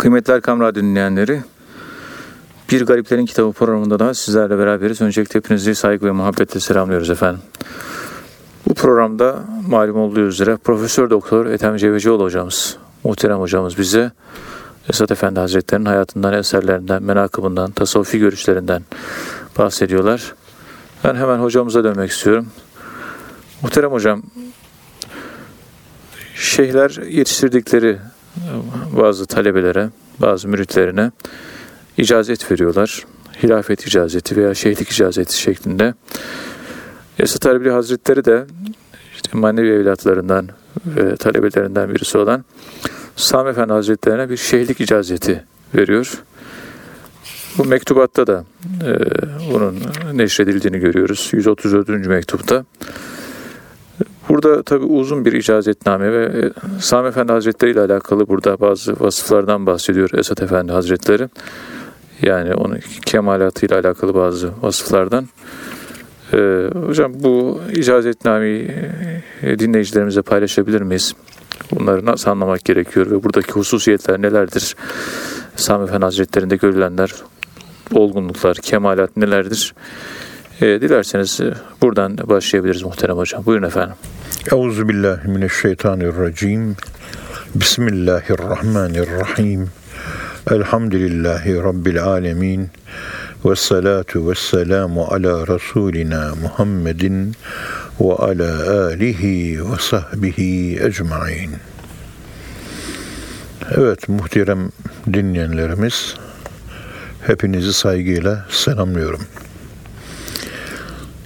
Kıymetli Erkam Radyo dinleyenleri, Bir Gariplerin Kitabı programında da sizlerle beraberiz. Öncelikle hepinizi saygı ve muhabbetle selamlıyoruz efendim. Bu programda malum olduğu üzere Profesör Doktor Ethem Cevecioğlu hocamız, muhterem hocamız bize Esat Efendi Hazretleri'nin hayatından, eserlerinden, menakıbından, tasavvufi görüşlerinden bahsediyorlar. Ben hemen hocamıza dönmek istiyorum. Muhterem hocam, şeyhler yetiştirdikleri bazı talebelere, bazı müritlerine icazet veriyorlar. Hilafet icazeti veya şeyhlik icazeti şeklinde. Esat Erbili Hazretleri de işte manevi evlatlarından ve talebelerinden birisi olan Sami Efendi Hazretlerine bir şeyhlik icazeti veriyor. Bu mektubatta da e, bunun neşredildiğini görüyoruz. 134. mektupta. Burada tabi uzun bir icazetname ve e, Sami Efendi Hazretleri ile alakalı burada bazı vasıflardan bahsediyor Esat Efendi Hazretleri. Yani onun kemalatıyla alakalı bazı vasıflardan. Ee, hocam bu icazetnameyi e, dinleyicilerimize paylaşabilir miyiz? Bunları nasıl anlamak gerekiyor ve buradaki hususiyetler nelerdir? Sami Efendi Hazretleri'nde görülenler, olgunluklar, kemalat nelerdir? E, dilerseniz buradan başlayabiliriz muhterem hocam. Buyurun efendim. Euzubillahimineşşeytanirracim. Bismillahirrahmanirrahim. Elhamdülillahi Rabbil alemin. Ve salatu ve selamu ala Resulina Muhammedin ve ala alihi ve sahbihi ecmain. Evet muhterem dinleyenlerimiz, hepinizi saygıyla selamlıyorum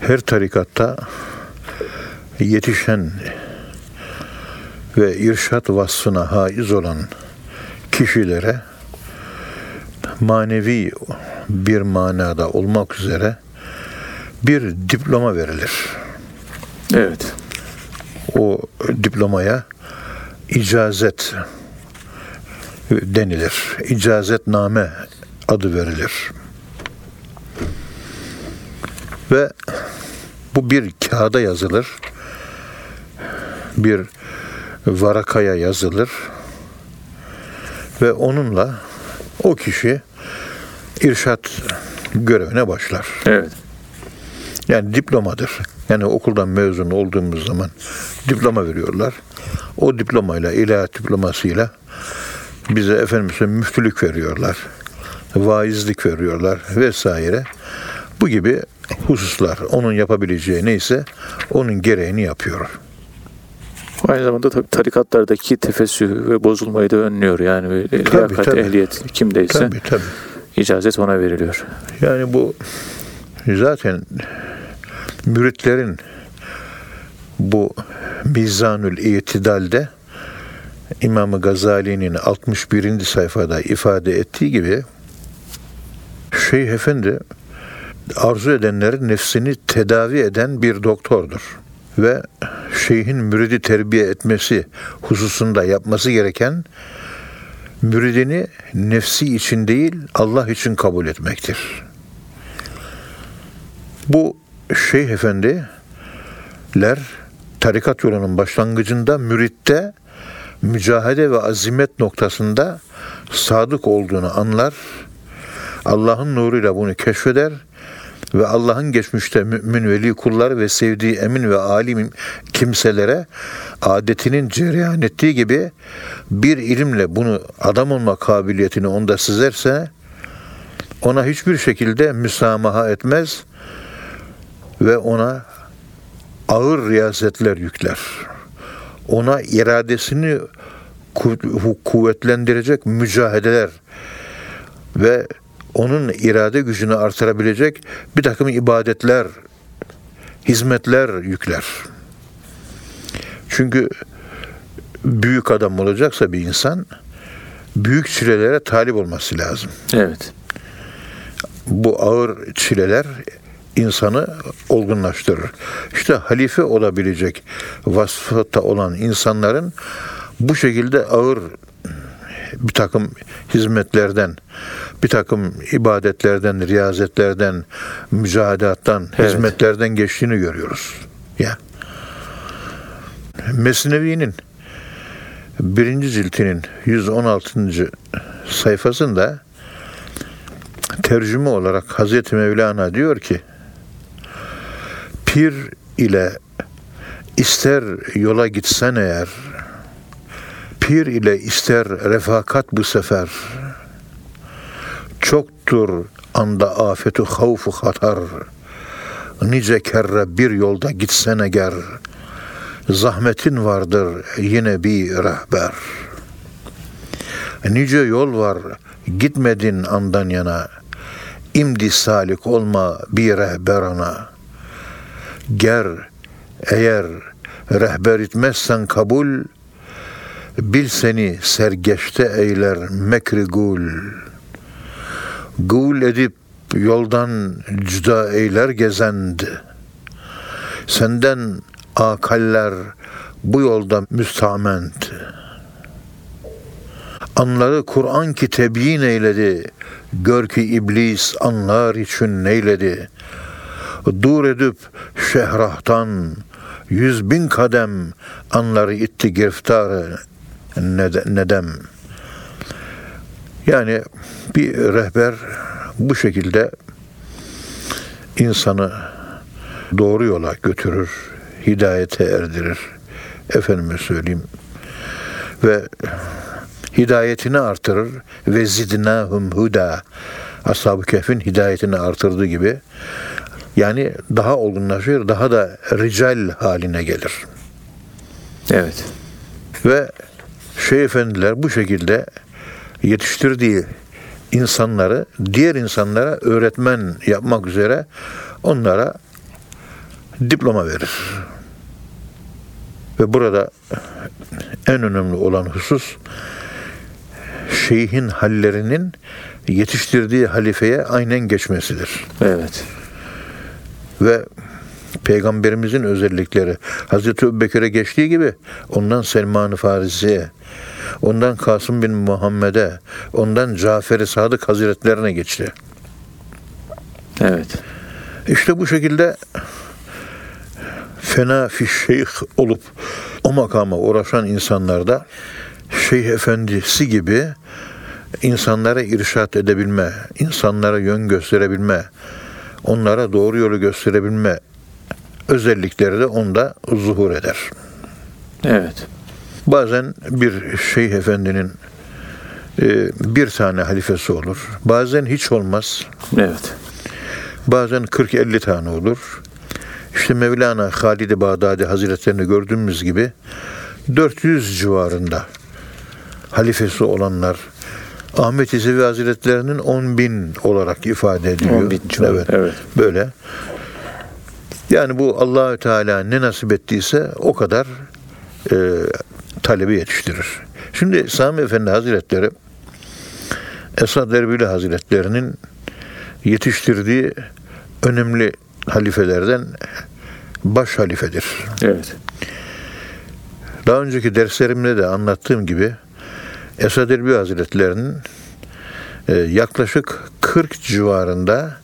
her tarikatta yetişen ve irşat vasfına haiz olan kişilere manevi bir manada olmak üzere bir diploma verilir. Evet. O diplomaya icazet denilir. İcazetname adı verilir. Ve bu bir kağıda yazılır. Bir varakaya yazılır. Ve onunla o kişi irşat görevine başlar. Evet. Yani diplomadır. Yani okuldan mezun olduğumuz zaman diploma veriyorlar. O diplomayla, ilahiyat diplomasıyla bize Efendimiz'e müftülük veriyorlar. Vaizlik veriyorlar vesaire. Bu gibi hususlar onun yapabileceği neyse onun gereğini yapıyor. Aynı zamanda tarikatlardaki tefessüh ve bozulmayı da önlüyor. Yani tabii, liyakat, tabii. ehliyet kimdeyse tabii, tabii. icazet ona veriliyor. Yani bu zaten müritlerin bu Mizanül İtidal'de İmam Gazali'nin 61. sayfada ifade ettiği gibi Şeyh Efendi arzu edenlerin nefsini tedavi eden bir doktordur. Ve şeyhin müridi terbiye etmesi hususunda yapması gereken müridini nefsi için değil Allah için kabul etmektir. Bu Şeyh Efendiler tarikat yolunun başlangıcında müritte mücahede ve azimet noktasında sadık olduğunu anlar. Allah'ın nuruyla bunu keşfeder ve Allah'ın geçmişte mümin veli kullar ve sevdiği emin ve alim kimselere adetinin cereyan ettiği gibi bir ilimle bunu adam olma kabiliyetini onda sizerse ona hiçbir şekilde müsamaha etmez ve ona ağır riyasetler yükler. Ona iradesini kuvvetlendirecek mücahedeler ve onun irade gücünü artırabilecek bir takım ibadetler, hizmetler yükler. Çünkü büyük adam olacaksa bir insan büyük çilelere talip olması lazım. Evet. Bu ağır çileler insanı olgunlaştırır. İşte halife olabilecek vasfıta olan insanların bu şekilde ağır bir takım hizmetlerden, bir takım ibadetlerden, riyazetlerden, mücahadattan, evet. hizmetlerden geçtiğini görüyoruz. Ya. Mesnevi'nin birinci ciltinin 116. sayfasında tercüme olarak Hazreti Mevlana diyor ki pir ile ister yola gitsen eğer pir ile ister refakat bu sefer çoktur anda afetu havfu hatar. Nice kerre bir yolda gitsen eğer zahmetin vardır yine bir rehber. Nice yol var gitmedin andan yana imdi salik olma bir rehber ana ger eğer rehber etmezsen kabul bil seni sergeçte eyler mekri gul. Gul edip yoldan cüda eyler gezend. Senden akaller bu yolda müstament. Anları Kur'an ki tebyin eyledi gör ki iblis anlar için neyledi. Dur edip şehrahtan yüz bin kadem anları itti giriftarı nedem. Yani bir rehber bu şekilde insanı doğru yola götürür, hidayete erdirir. Efendime söyleyeyim. Ve hidayetini artırır ve zidnahum huda. Ashab-ı Kehf'in hidayetini artırdığı gibi yani daha olgunlaşır, daha da rical haline gelir. Evet. Ve Şeyh Efendiler bu şekilde yetiştirdiği insanları diğer insanlara öğretmen yapmak üzere onlara diploma verir. Ve burada en önemli olan husus şeyhin hallerinin yetiştirdiği halifeye aynen geçmesidir. Evet. Ve Peygamberimizin özellikleri Hazreti Ebubekir'e geçtiği gibi ondan Selman-ı Farisi'ye, ondan Kasım bin Muhammed'e, ondan Cafer-i Sadık Hazretlerine geçti. Evet. İşte bu şekilde fena fişşeyh olup o makama uğraşan insanlarda Şeyh Efendisi gibi insanlara irşat edebilme, insanlara yön gösterebilme, onlara doğru yolu gösterebilme özellikleri de onda zuhur eder. Evet. Bazen bir şeyh efendinin e, bir tane halifesi olur. Bazen hiç olmaz. Evet. Bazen 40-50 tane olur. İşte Mevlana Halid-i Bağdadi Hazretlerini gördüğümüz gibi 400 civarında halifesi olanlar Ahmet İsevi Hazretlerinin 10 bin olarak ifade ediliyor. 10 bin civarı, evet. evet. Böyle. Yani bu Allahü Teala ne nasip ettiyse o kadar e, talebi yetiştirir. Şimdi Sami Efendi Hazretleri Esad Erbili Hazretlerinin yetiştirdiği önemli halifelerden baş halifedir. Evet. Daha önceki derslerimde de anlattığım gibi Esad Erbil Hazretlerinin e, yaklaşık 40 civarında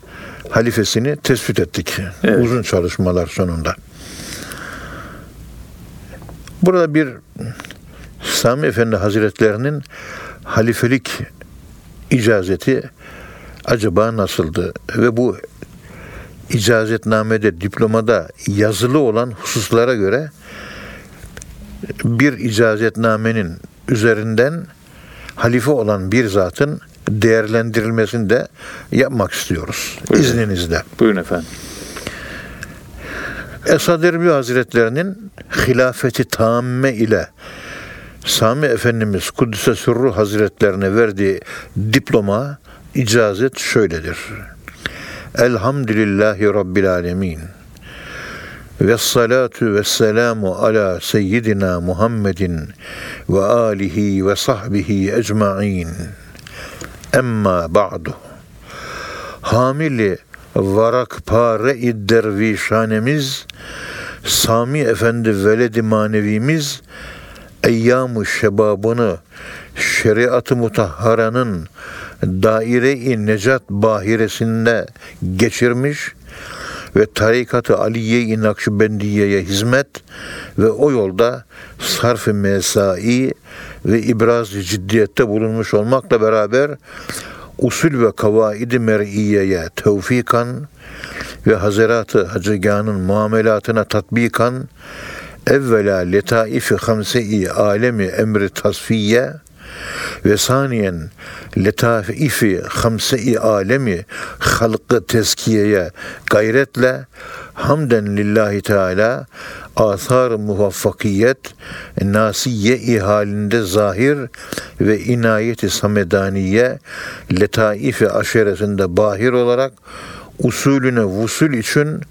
halifesini tespit ettik. Evet. Uzun çalışmalar sonunda. Burada bir Sami Efendi Hazretlerinin halifelik icazeti acaba nasıldı? Ve bu icazetnamede, diplomada yazılı olan hususlara göre bir icazetnamenin üzerinden halife olan bir zatın değerlendirilmesini de yapmak istiyoruz. Buyurun. İzninizle. Buyurun efendim. Esad Erbil Hazretlerinin hilafeti tamme ile Sami Efendimiz Kudüs'e Sürru Hazretlerine verdiği diploma, icazet şöyledir. Elhamdülillahi Rabbil Alemin. Ve salatu ve selamu ala seyyidina Muhammedin ve alihi ve sahbihi ecma'in. Emma ba'du. Hamili varak pare dervişhanemiz Sami Efendi veledi manevimiz eyyam-ı şebabını şeriat-ı mutahharanın daire-i necat bahiresinde geçirmiş ve tarikat-ı Aliye-i Nakşibendiye'ye hizmet ve o yolda sarf-ı mesai ve ibraz ciddiyette bulunmuş olmakla beraber usul ve kavaidi mer'iyeye tevfikan ve Hazerat-ı Hacıgân'ın muamelatına tatbikan evvela letaifi hamse-i alemi emri tasfiye ve saniyen letaifi hamse-i alemi halkı teskiyeye gayretle hamden lillahi teala asar muvaffakiyet nasiye halinde zahir ve inayeti samedaniye letaifi aşeresinde bahir olarak usulüne vusul için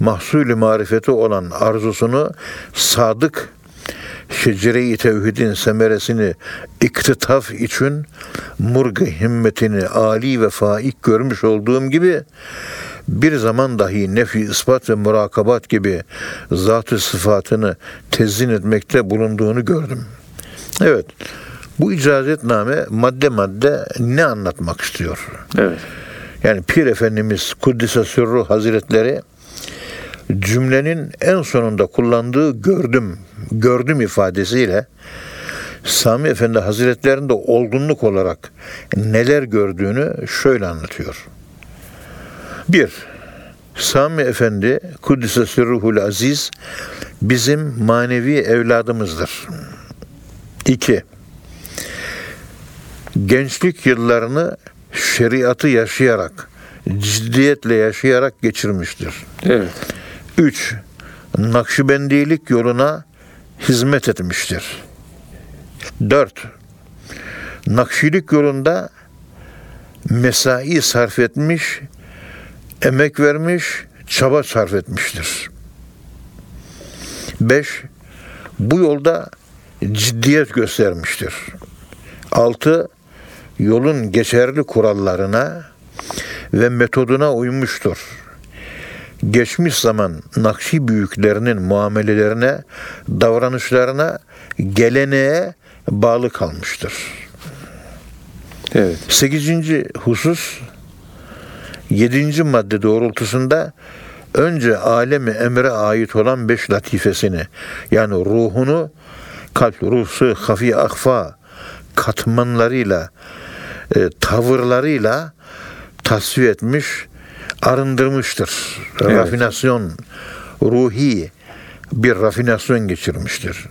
mahsulü marifeti olan arzusunu sadık şecere-i tevhidin semeresini iktitaf için murg himmetini ali ve faik görmüş olduğum gibi bir zaman dahi nefi ispat ve murakabat gibi zat-ı sıfatını tezin etmekte bulunduğunu gördüm. Evet, bu icazetname madde madde ne anlatmak istiyor? Evet. Yani Pir Efendimiz Kuddise Sürru Hazretleri cümlenin en sonunda kullandığı gördüm, gördüm ifadesiyle Sami Efendi Hazretlerinde olgunluk olarak neler gördüğünü şöyle anlatıyor. Bir, Sami Efendi Kuddise Sürruhul Aziz bizim manevi evladımızdır. İki, gençlik yıllarını şeriatı yaşayarak, ciddiyetle yaşayarak geçirmiştir. Evet. 3. Nakşibendilik yoluna hizmet etmiştir. 4. Nakşilik yolunda mesai sarf etmiş, emek vermiş, çaba sarf etmiştir. 5. Bu yolda ciddiyet göstermiştir. 6 yolun geçerli kurallarına ve metoduna uymuştur. Geçmiş zaman Nakşi büyüklerinin muamelelerine, davranışlarına, geleneğe bağlı kalmıştır. Evet. Sekizinci husus, yedinci madde doğrultusunda önce alemi emre ait olan beş latifesini yani ruhunu kalp, ruhsu, hafi, akfa katmanlarıyla e, tavırlarıyla tasfiye etmiş, arındırmıştır. Evet. Rafinasyon, ruhi bir rafinasyon geçirmiştir.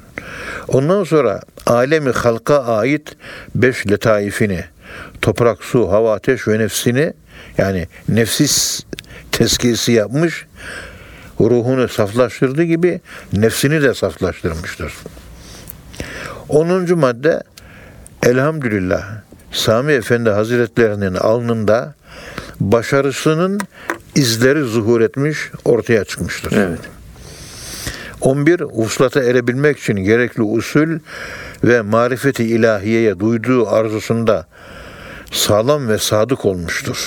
Ondan sonra alemi halka ait beş letaifini, toprak, su, hava, ateş ve nefsini yani nefsis tezkiyesi yapmış, ruhunu saflaştırdığı gibi nefsini de saflaştırmıştır. Onuncu madde elhamdülillah Sami Efendi Hazretlerinin alnında başarısının izleri zuhur etmiş, ortaya çıkmıştır. Evet. 11. Vuslata erebilmek için gerekli usul ve marifeti ilahiyeye duyduğu arzusunda sağlam ve sadık olmuştur.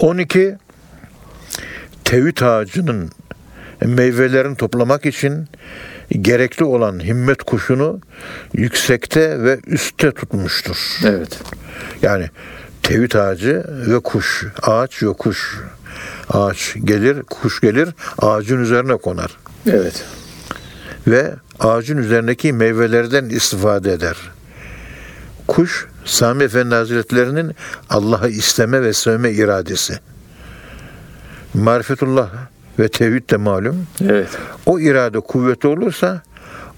12. Tevhid ağacının meyvelerini toplamak için gerekli olan himmet kuşunu yüksekte ve üstte tutmuştur. Evet. Yani tevhid ağacı ve kuş, ağaç ve kuş. Ağaç gelir, kuş gelir, ağacın üzerine konar Evet. ve ağacın üzerindeki meyvelerden istifade eder. Kuş, Sami Efendi Hazretlerinin Allah'ı isteme ve sevme iradesi. Marifetullah ve tevhid de malum. Evet. O irade kuvveti olursa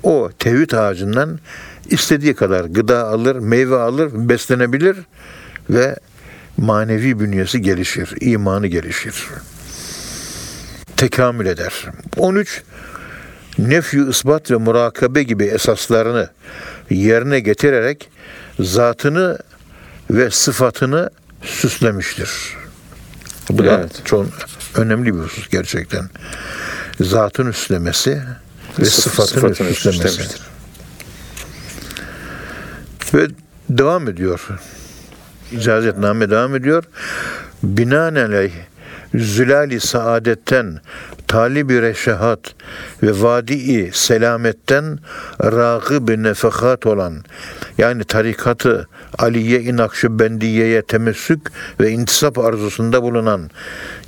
o tevhid ağacından istediği kadar gıda alır, meyve alır, beslenebilir ve manevi bünyesi gelişir, imanı gelişir. Tekamül eder. 13 nefyu isbat ve murakabe gibi esaslarını yerine getirerek zatını ve sıfatını süslemiştir. Bu da Evet. çok önemli bir husus gerçekten. Zatın süslemesi ve sıfatını, sıfatını süslemesi. süslemiştir. Ve devam ediyor. İcazetname devam ediyor. Binaenaleyh zülali saadetten talibi reşahat ve vadi selametten ragıb nefekat olan yani tarikatı Aliye-i Nakşibendiyye'ye temessük ve intisap arzusunda bulunan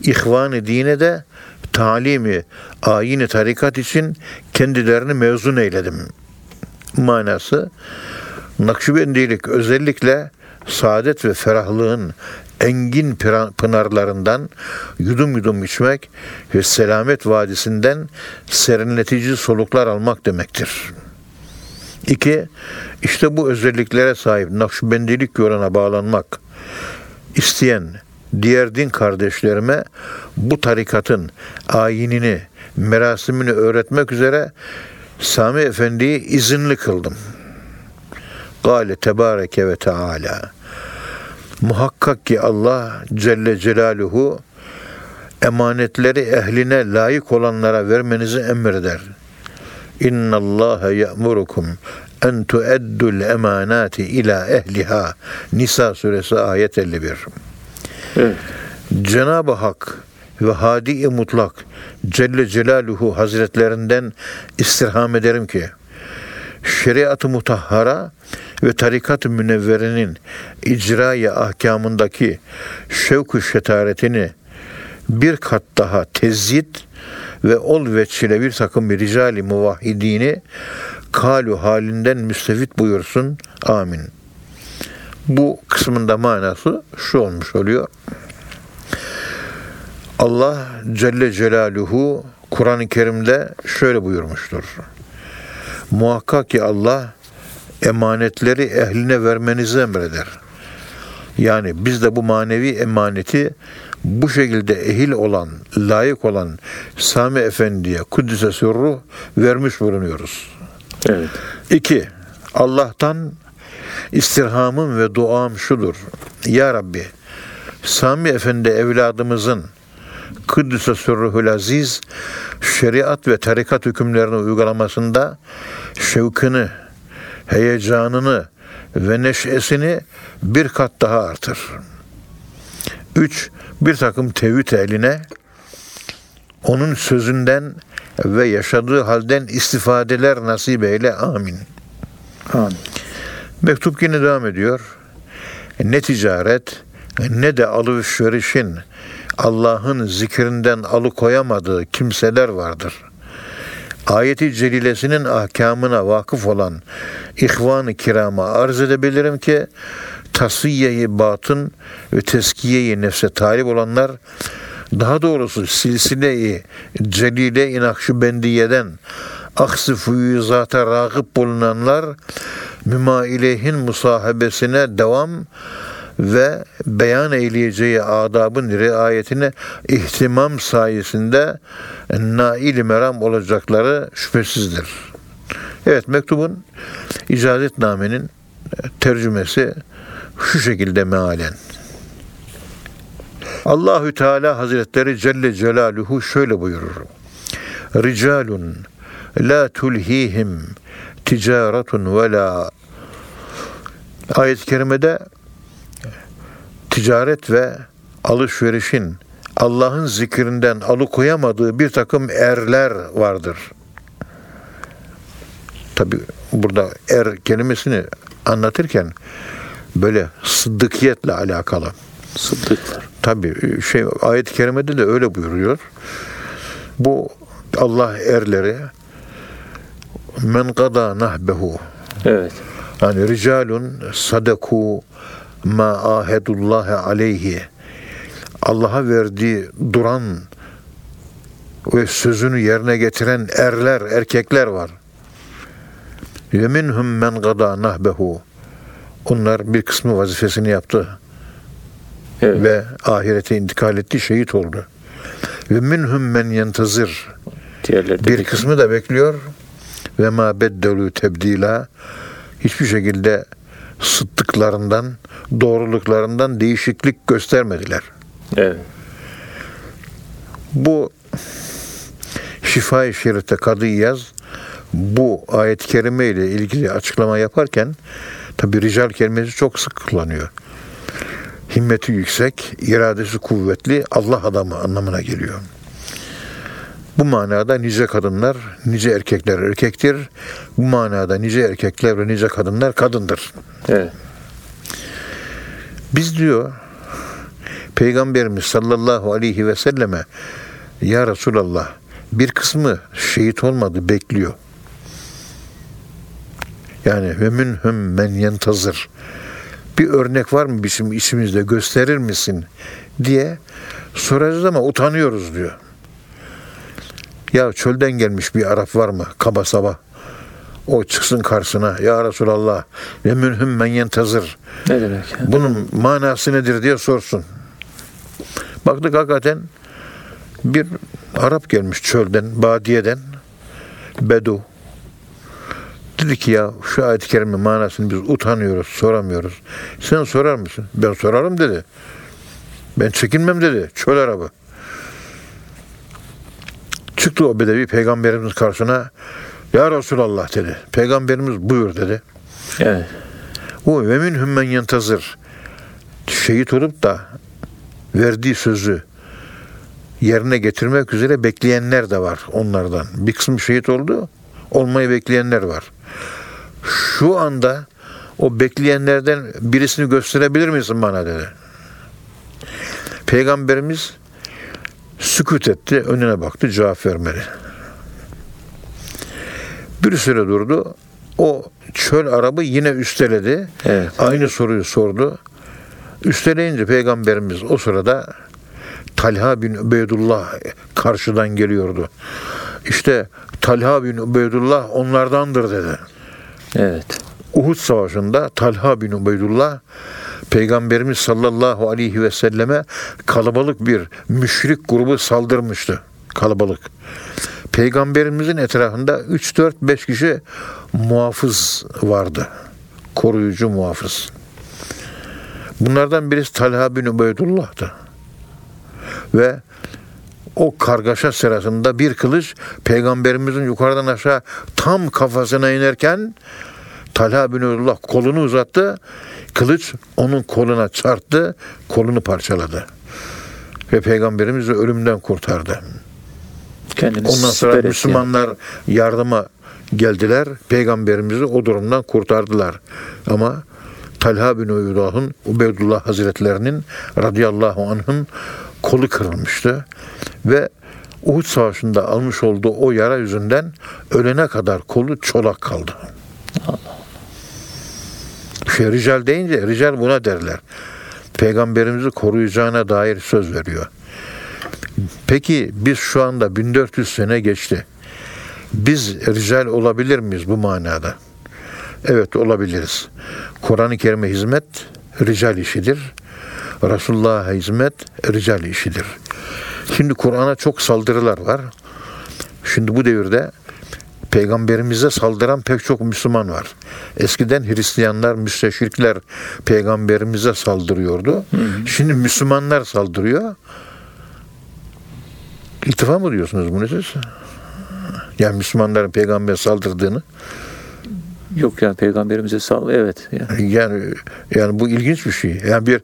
ihvan-ı dine de talimi ayini tarikat için kendilerini mezun eyledim. manası Nakşibendilik özellikle saadet ve ferahlığın engin pınarlarından yudum yudum içmek ve selamet vadisinden serinletici soluklar almak demektir. İki, işte bu özelliklere sahip Nakşibendilik yoluna bağlanmak isteyen diğer din kardeşlerime bu tarikatın ayinini, merasimini öğretmek üzere Sami Efendi'yi izinli kıldım. Gale tebareke ve teala. Muhakkak ki Allah Celle Celaluhu emanetleri ehline layık olanlara vermenizi emreder. İnna Allah ya'murukum en tu'eddul emanati ila ehliha. Nisa suresi ayet 51. Evet. Cenab-ı Hak ve Hadi-i Mutlak Celle Celaluhu Hazretlerinden istirham ederim ki şeriat-ı mutahhara ve tarikat-ı münevverenin icraya ahkamındaki şevk-ü şetaretini bir kat daha tezyit ve ol veçile bir takım ricali muvahhidini kalu halinden müstefit buyursun. Amin. Bu kısmında manası şu olmuş oluyor. Allah Celle Celaluhu Kur'an-ı Kerim'de şöyle buyurmuştur. Muhakkak ki Allah emanetleri ehline vermenizi emreder. Yani biz de bu manevi emaneti bu şekilde ehil olan, layık olan Sami Efendi'ye Kuddise Sürruh vermiş bulunuyoruz. Evet. İki, Allah'tan istirhamım ve duam şudur. Ya Rabbi, Sami Efendi evladımızın Kıddüs'e Sürruhül Aziz şeriat ve tarikat hükümlerini uygulamasında şevkini, heyecanını ve neşesini bir kat daha artır. Üç, bir takım tevhid eline onun sözünden ve yaşadığı halden istifadeler nasip eyle. Amin. Amin. Mektup yine devam ediyor. Ne ticaret ne de alışverişin Allah'ın zikrinden alıkoyamadığı kimseler vardır. Ayeti celilesinin ahkamına vakıf olan ihvan-ı kirama arz edebilirim ki tasfiye-i batın ve teskiye-i nefse talip olanlar daha doğrusu silsile-i celile-i nakşibendiyeden aksi füyüzata rağıp bulunanlar mümaileyhin musahebesine devam ve beyan eyleyeceği adabın riayetine ihtimam sayesinde nail meram olacakları şüphesizdir. Evet mektubun icazetnamenin tercümesi şu şekilde mealen. Allahü Teala Hazretleri Celle Celaluhu şöyle buyurur. Ricalun la tulhihim ticaretun ve la Ayet-i kerimede ticaret ve alışverişin Allah'ın zikrinden alıkoyamadığı bir takım erler vardır. Tabi burada er kelimesini anlatırken böyle sıddıkiyetle alakalı. Sıddıklar. Tabi şey ayet-i kerimede de öyle buyuruyor. Bu Allah erleri men gada nahbehu Evet. yani ricalun sadaku ma ahedullahi aleyhi Allah'a verdiği duran ve sözünü yerine getiren erler, erkekler var. Ve minhum men gada nahbehu. Onlar bir kısmı vazifesini yaptı Evet. ve ahirete intikal etti, şehit oldu. Ve minhum men yentazir. Bir kısmı da bekliyor ve ma beddelu tebdila. Hiçbir şekilde sıddıklarından, doğruluklarından değişiklik göstermediler. Evet. Bu Şifa-i Şerif'te Kadı İyaz bu ayet-i kerime ile ilgili açıklama yaparken tabi rical kelimesi çok sık kullanıyor. Himmeti yüksek, iradesi kuvvetli Allah adamı anlamına geliyor. Bu manada nice kadınlar, nice erkekler erkektir. Bu manada nice erkekler ve nice kadınlar kadındır. Evet. Biz diyor Peygamberimiz sallallahu aleyhi ve selleme Ya Resulallah bir kısmı şehit olmadı bekliyor. Yani ve minhum men yentazır. Bir örnek var mı bizim içimizde gösterir misin diye soracağız ama utanıyoruz diyor. Ya çölden gelmiş bir Arap var mı? Kaba saba. O çıksın karşısına. Ya Resulallah ve münhüm men yentazır. Ne demek? Yani? Bunun manası nedir diye sorsun. Baktık hakikaten bir Arap gelmiş çölden, badiyeden. Bedu. Dedi ki ya şu ayet-i kerime manasını biz utanıyoruz, soramıyoruz. Sen sorar mısın? Ben sorarım dedi. Ben çekinmem dedi. Çöl Arabı. Çıktı o bedevi peygamberimiz karşısına. Ya Resulallah dedi. Peygamberimiz buyur dedi. Evet. O ve minhum men yentazır. Şehit olup da verdiği sözü yerine getirmek üzere bekleyenler de var onlardan. Bir kısım şehit oldu, olmayı bekleyenler var. Şu anda o bekleyenlerden birisini gösterebilir misin bana dedi. Peygamberimiz sükut etti, önüne baktı, cevap vermedi. Bir süre durdu. O çöl arabı yine üsteledi. Evet. Aynı soruyu sordu. Üsteleyince peygamberimiz o sırada Talha bin Ubeydullah karşıdan geliyordu. İşte Talha bin Ubeydullah onlardandır dedi. Evet. Uhud Savaşı'nda Talha bin Ubeydullah Peygamberimiz sallallahu aleyhi ve selleme kalabalık bir müşrik grubu saldırmıştı. Kalabalık. Peygamberimizin etrafında 3-4-5 kişi muhafız vardı. Koruyucu muhafız. Bunlardan birisi Talha bin Ubeydullah'tı. Ve o kargaşa sırasında bir kılıç peygamberimizin yukarıdan aşağı tam kafasına inerken Talha bin Ubeydullah kolunu uzattı. Kılıç onun koluna çarptı, kolunu parçaladı. Ve peygamberimizi ölümden kurtardı. Kendini Ondan sonra Müslümanlar yardıma geldiler. Peygamberimizi o durumdan kurtardılar. Ama Talha bin Ubeydullah'ın Ubeydullah Hazretlerinin radıyallahu anh'ın kolu kırılmıştı ve Uhud Savaşı'nda almış olduğu o yara yüzünden ölene kadar kolu çolak kaldı. Şey, rical deyince rical buna derler. Peygamberimizi koruyacağına dair söz veriyor. Peki biz şu anda 1400 sene geçti. Biz rical olabilir miyiz bu manada? Evet olabiliriz. Kur'an-ı Kerim'e hizmet rical işidir. Resulullah'a hizmet rical işidir. Şimdi Kur'an'a çok saldırılar var. Şimdi bu devirde peygamberimize saldıran pek çok Müslüman var. Eskiden Hristiyanlar, müsteşrikler peygamberimize saldırıyordu. Şimdi Müslümanlar saldırıyor. İltifa mı diyorsunuz bunu siz? Yani Müslümanların peygamber saldırdığını. Yok yani peygamberimize sal evet. Yani. Yani yani bu ilginç bir şey. Yani bir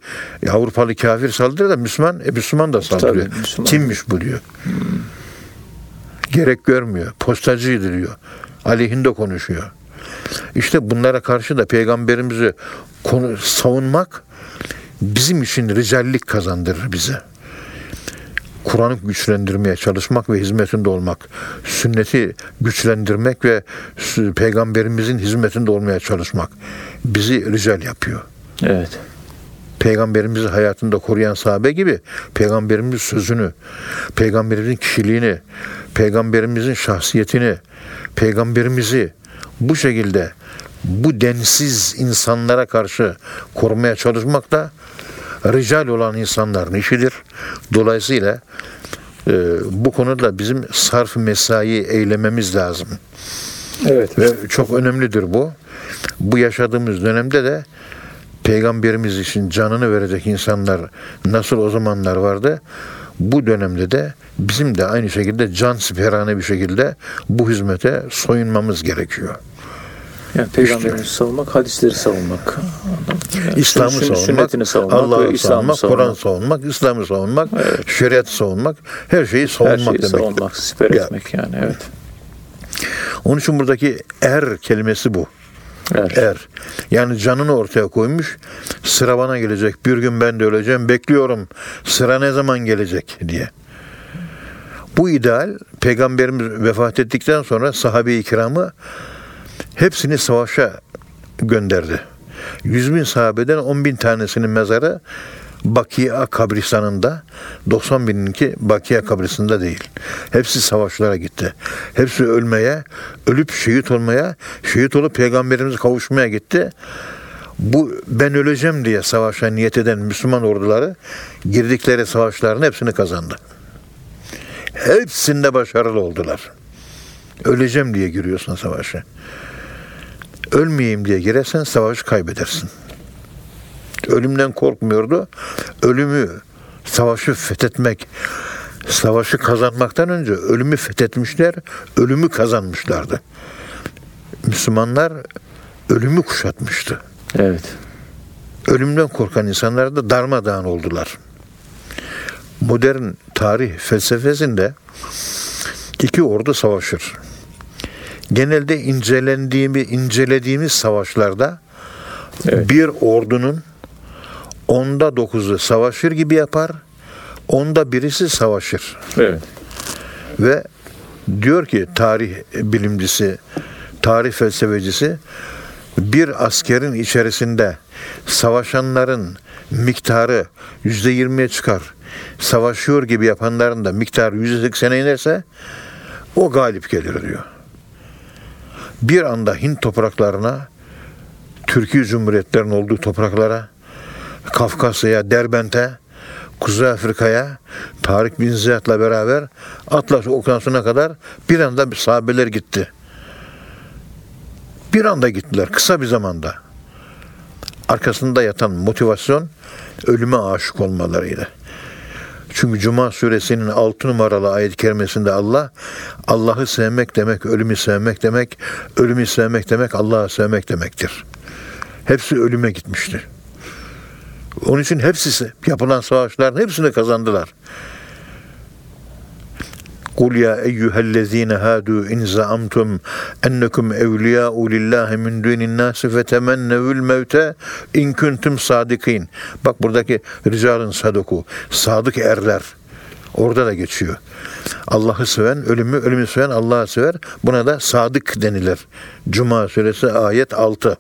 Avrupalı kafir saldırır da Müslüman, e, Müslüman da saldırıyor. Tabii, Müslüman. Kimmiş bu diyor. Gerek görmüyor. Postacıydı diyor. Aleyhinde konuşuyor. İşte bunlara karşı da peygamberimizi konu, savunmak bizim için ricallik kazandırır bize. Kur'an'ı güçlendirmeye çalışmak ve hizmetinde olmak, sünneti güçlendirmek ve peygamberimizin hizmetinde olmaya çalışmak bizi rical yapıyor. Evet. Peygamberimizi hayatında koruyan sahabe gibi peygamberimizin sözünü, peygamberimizin kişiliğini, peygamberimizin şahsiyetini, peygamberimizi bu şekilde bu densiz insanlara karşı korumaya çalışmak da rical olan insanların işidir. Dolayısıyla e, bu konuda bizim sarf mesai eylememiz lazım. Evet. Ve çok önemlidir bu. Bu yaşadığımız dönemde de peygamberimiz için canını verecek insanlar nasıl o zamanlar vardı? Bu dönemde de bizim de aynı şekilde can siperhane bir şekilde bu hizmete soyunmamız gerekiyor. Yani peygamberimizi savunmak, hadisleri savunmak. Yani İslam'ı savunmak, savunmak Allah'ı İslam'ı savunmak, Kur'an savunmak, İslam'ı savunmak, şeriatı savunmak, her şeyi Her savunmak şeyi demek. savunmak, siper Ya. etmek yani evet. Onun için buradaki er kelimesi bu. Evet. Er. Yani canını ortaya koymuş. Sıra bana gelecek. Bir gün ben de öleceğim. Bekliyorum. Sıra ne zaman gelecek diye. Bu ideal peygamberimiz vefat ettikten sonra sahabe-i kiramı hepsini savaşa gönderdi. 100 bin sahabeden 10 bin tanesinin mezarı Bakia kabristanında 90 bininki Bakia kabristanında değil. Hepsi savaşlara gitti. Hepsi ölmeye, ölüp şehit olmaya, şehit olup peygamberimize kavuşmaya gitti. Bu ben öleceğim diye savaşa niyet eden Müslüman orduları girdikleri savaşların hepsini kazandı. Hepsinde başarılı oldular. Öleceğim diye giriyorsun savaşa. Ölmeyeyim diye girersen savaşı kaybedersin. Ölümden korkmuyordu. Ölümü, savaşı fethetmek, savaşı kazanmaktan önce ölümü fethetmişler, ölümü kazanmışlardı. Müslümanlar ölümü kuşatmıştı. Evet. Ölümden korkan insanlar da darmadağın oldular. Modern tarih felsefesinde iki ordu savaşır. Genelde incelendiğimi, incelediğimiz savaşlarda Evet. bir ordunun onda dokuzu savaşır gibi yapar, onda birisi savaşır. Evet. Ve diyor ki tarih bilimcisi, tarih felsefecisi bir askerin içerisinde savaşanların miktarı yüzde yirmiye çıkar. Savaşıyor gibi yapanların da miktarı yüzde seksene inerse o galip gelir diyor. Bir anda Hint topraklarına, Türkiye Cumhuriyetlerinin olduğu topraklara, Kafkasya'ya, Derbent'e, Kuzey Afrika'ya Tarık bin Ziyad'la beraber Atlas Okyanusu'na kadar bir anda bir sahabeler gitti. Bir anda gittiler kısa bir zamanda. Arkasında yatan motivasyon ölüme aşık olmalarıydı. Çünkü Cuma suresinin 6 numaralı ayet-i kerimesinde Allah Allah'ı sevmek demek, ölümü sevmek demek, ölümü sevmek demek, Allah'ı sevmek demektir. Hepsi ölüme gitmişti. Onun için hepsi yapılan savaşların hepsini kazandılar. Kul ya eyyühellezine hadu in zaamtum ennekum evliya'u lillahi min dunin nasi fetemennevül mevte in kuntum sadikin. Bak buradaki ricalın saduku, sadık erler. Orada da geçiyor. Allah'ı seven, ölümü, ölümü seven Allah'ı sever. Buna da sadık denilir. Cuma suresi ayet 6.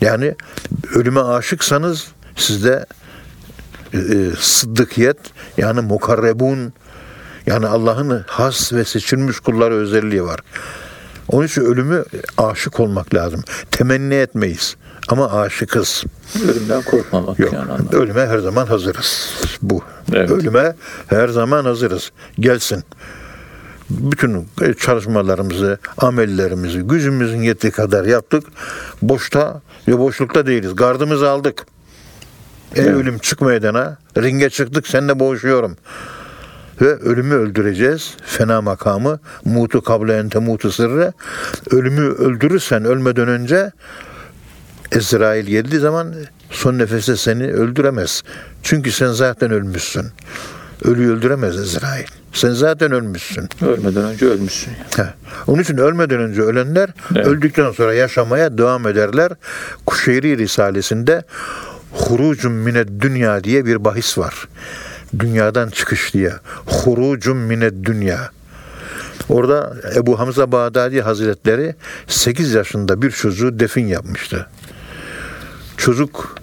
Yani ölüme aşıksanız sizde e, sıddıkiyet yani mukarrebun yani Allah'ın has ve seçilmiş kulları özelliği var. Onun için ölümü aşık olmak lazım. Temenni etmeyiz ama aşıkız. Ölümden korkmamak Yok. yani anlamda. Ölüme her zaman hazırız. Bu. Evet. Ölüme her zaman hazırız. Gelsin. Bütün çalışmalarımızı, amellerimizi, gücümüzün yettiği kadar yaptık. Boşta ve boşlukta değiliz. Gardımızı aldık. Ey Evet. ölüm çık meydana. Ringe çıktık seninle boğuşuyorum. Ve ölümü öldüreceğiz. Fena makamı. Mutu kable ente mutu sırrı. Ölümü öldürürsen ölmeden önce Ezrail geldiği zaman son nefeste seni öldüremez. Çünkü sen zaten ölmüşsün. Ölüyü öldüremez Ezrail. Sen zaten ölmüşsün. Ölmeden önce ölmüşsün. Heh. Onun için ölmeden önce ölenler Evet. öldükten sonra yaşamaya devam ederler. Kuşeyri Risalesi'nde Hurucun mined dünya diye bir bahis var. Dünyadan çıkış diye. Hurucun mined dünya. Orada Ebu Hamza Bağdadi Hazretleri 8 yaşında bir çocuğu defin yapmıştı. Çocuk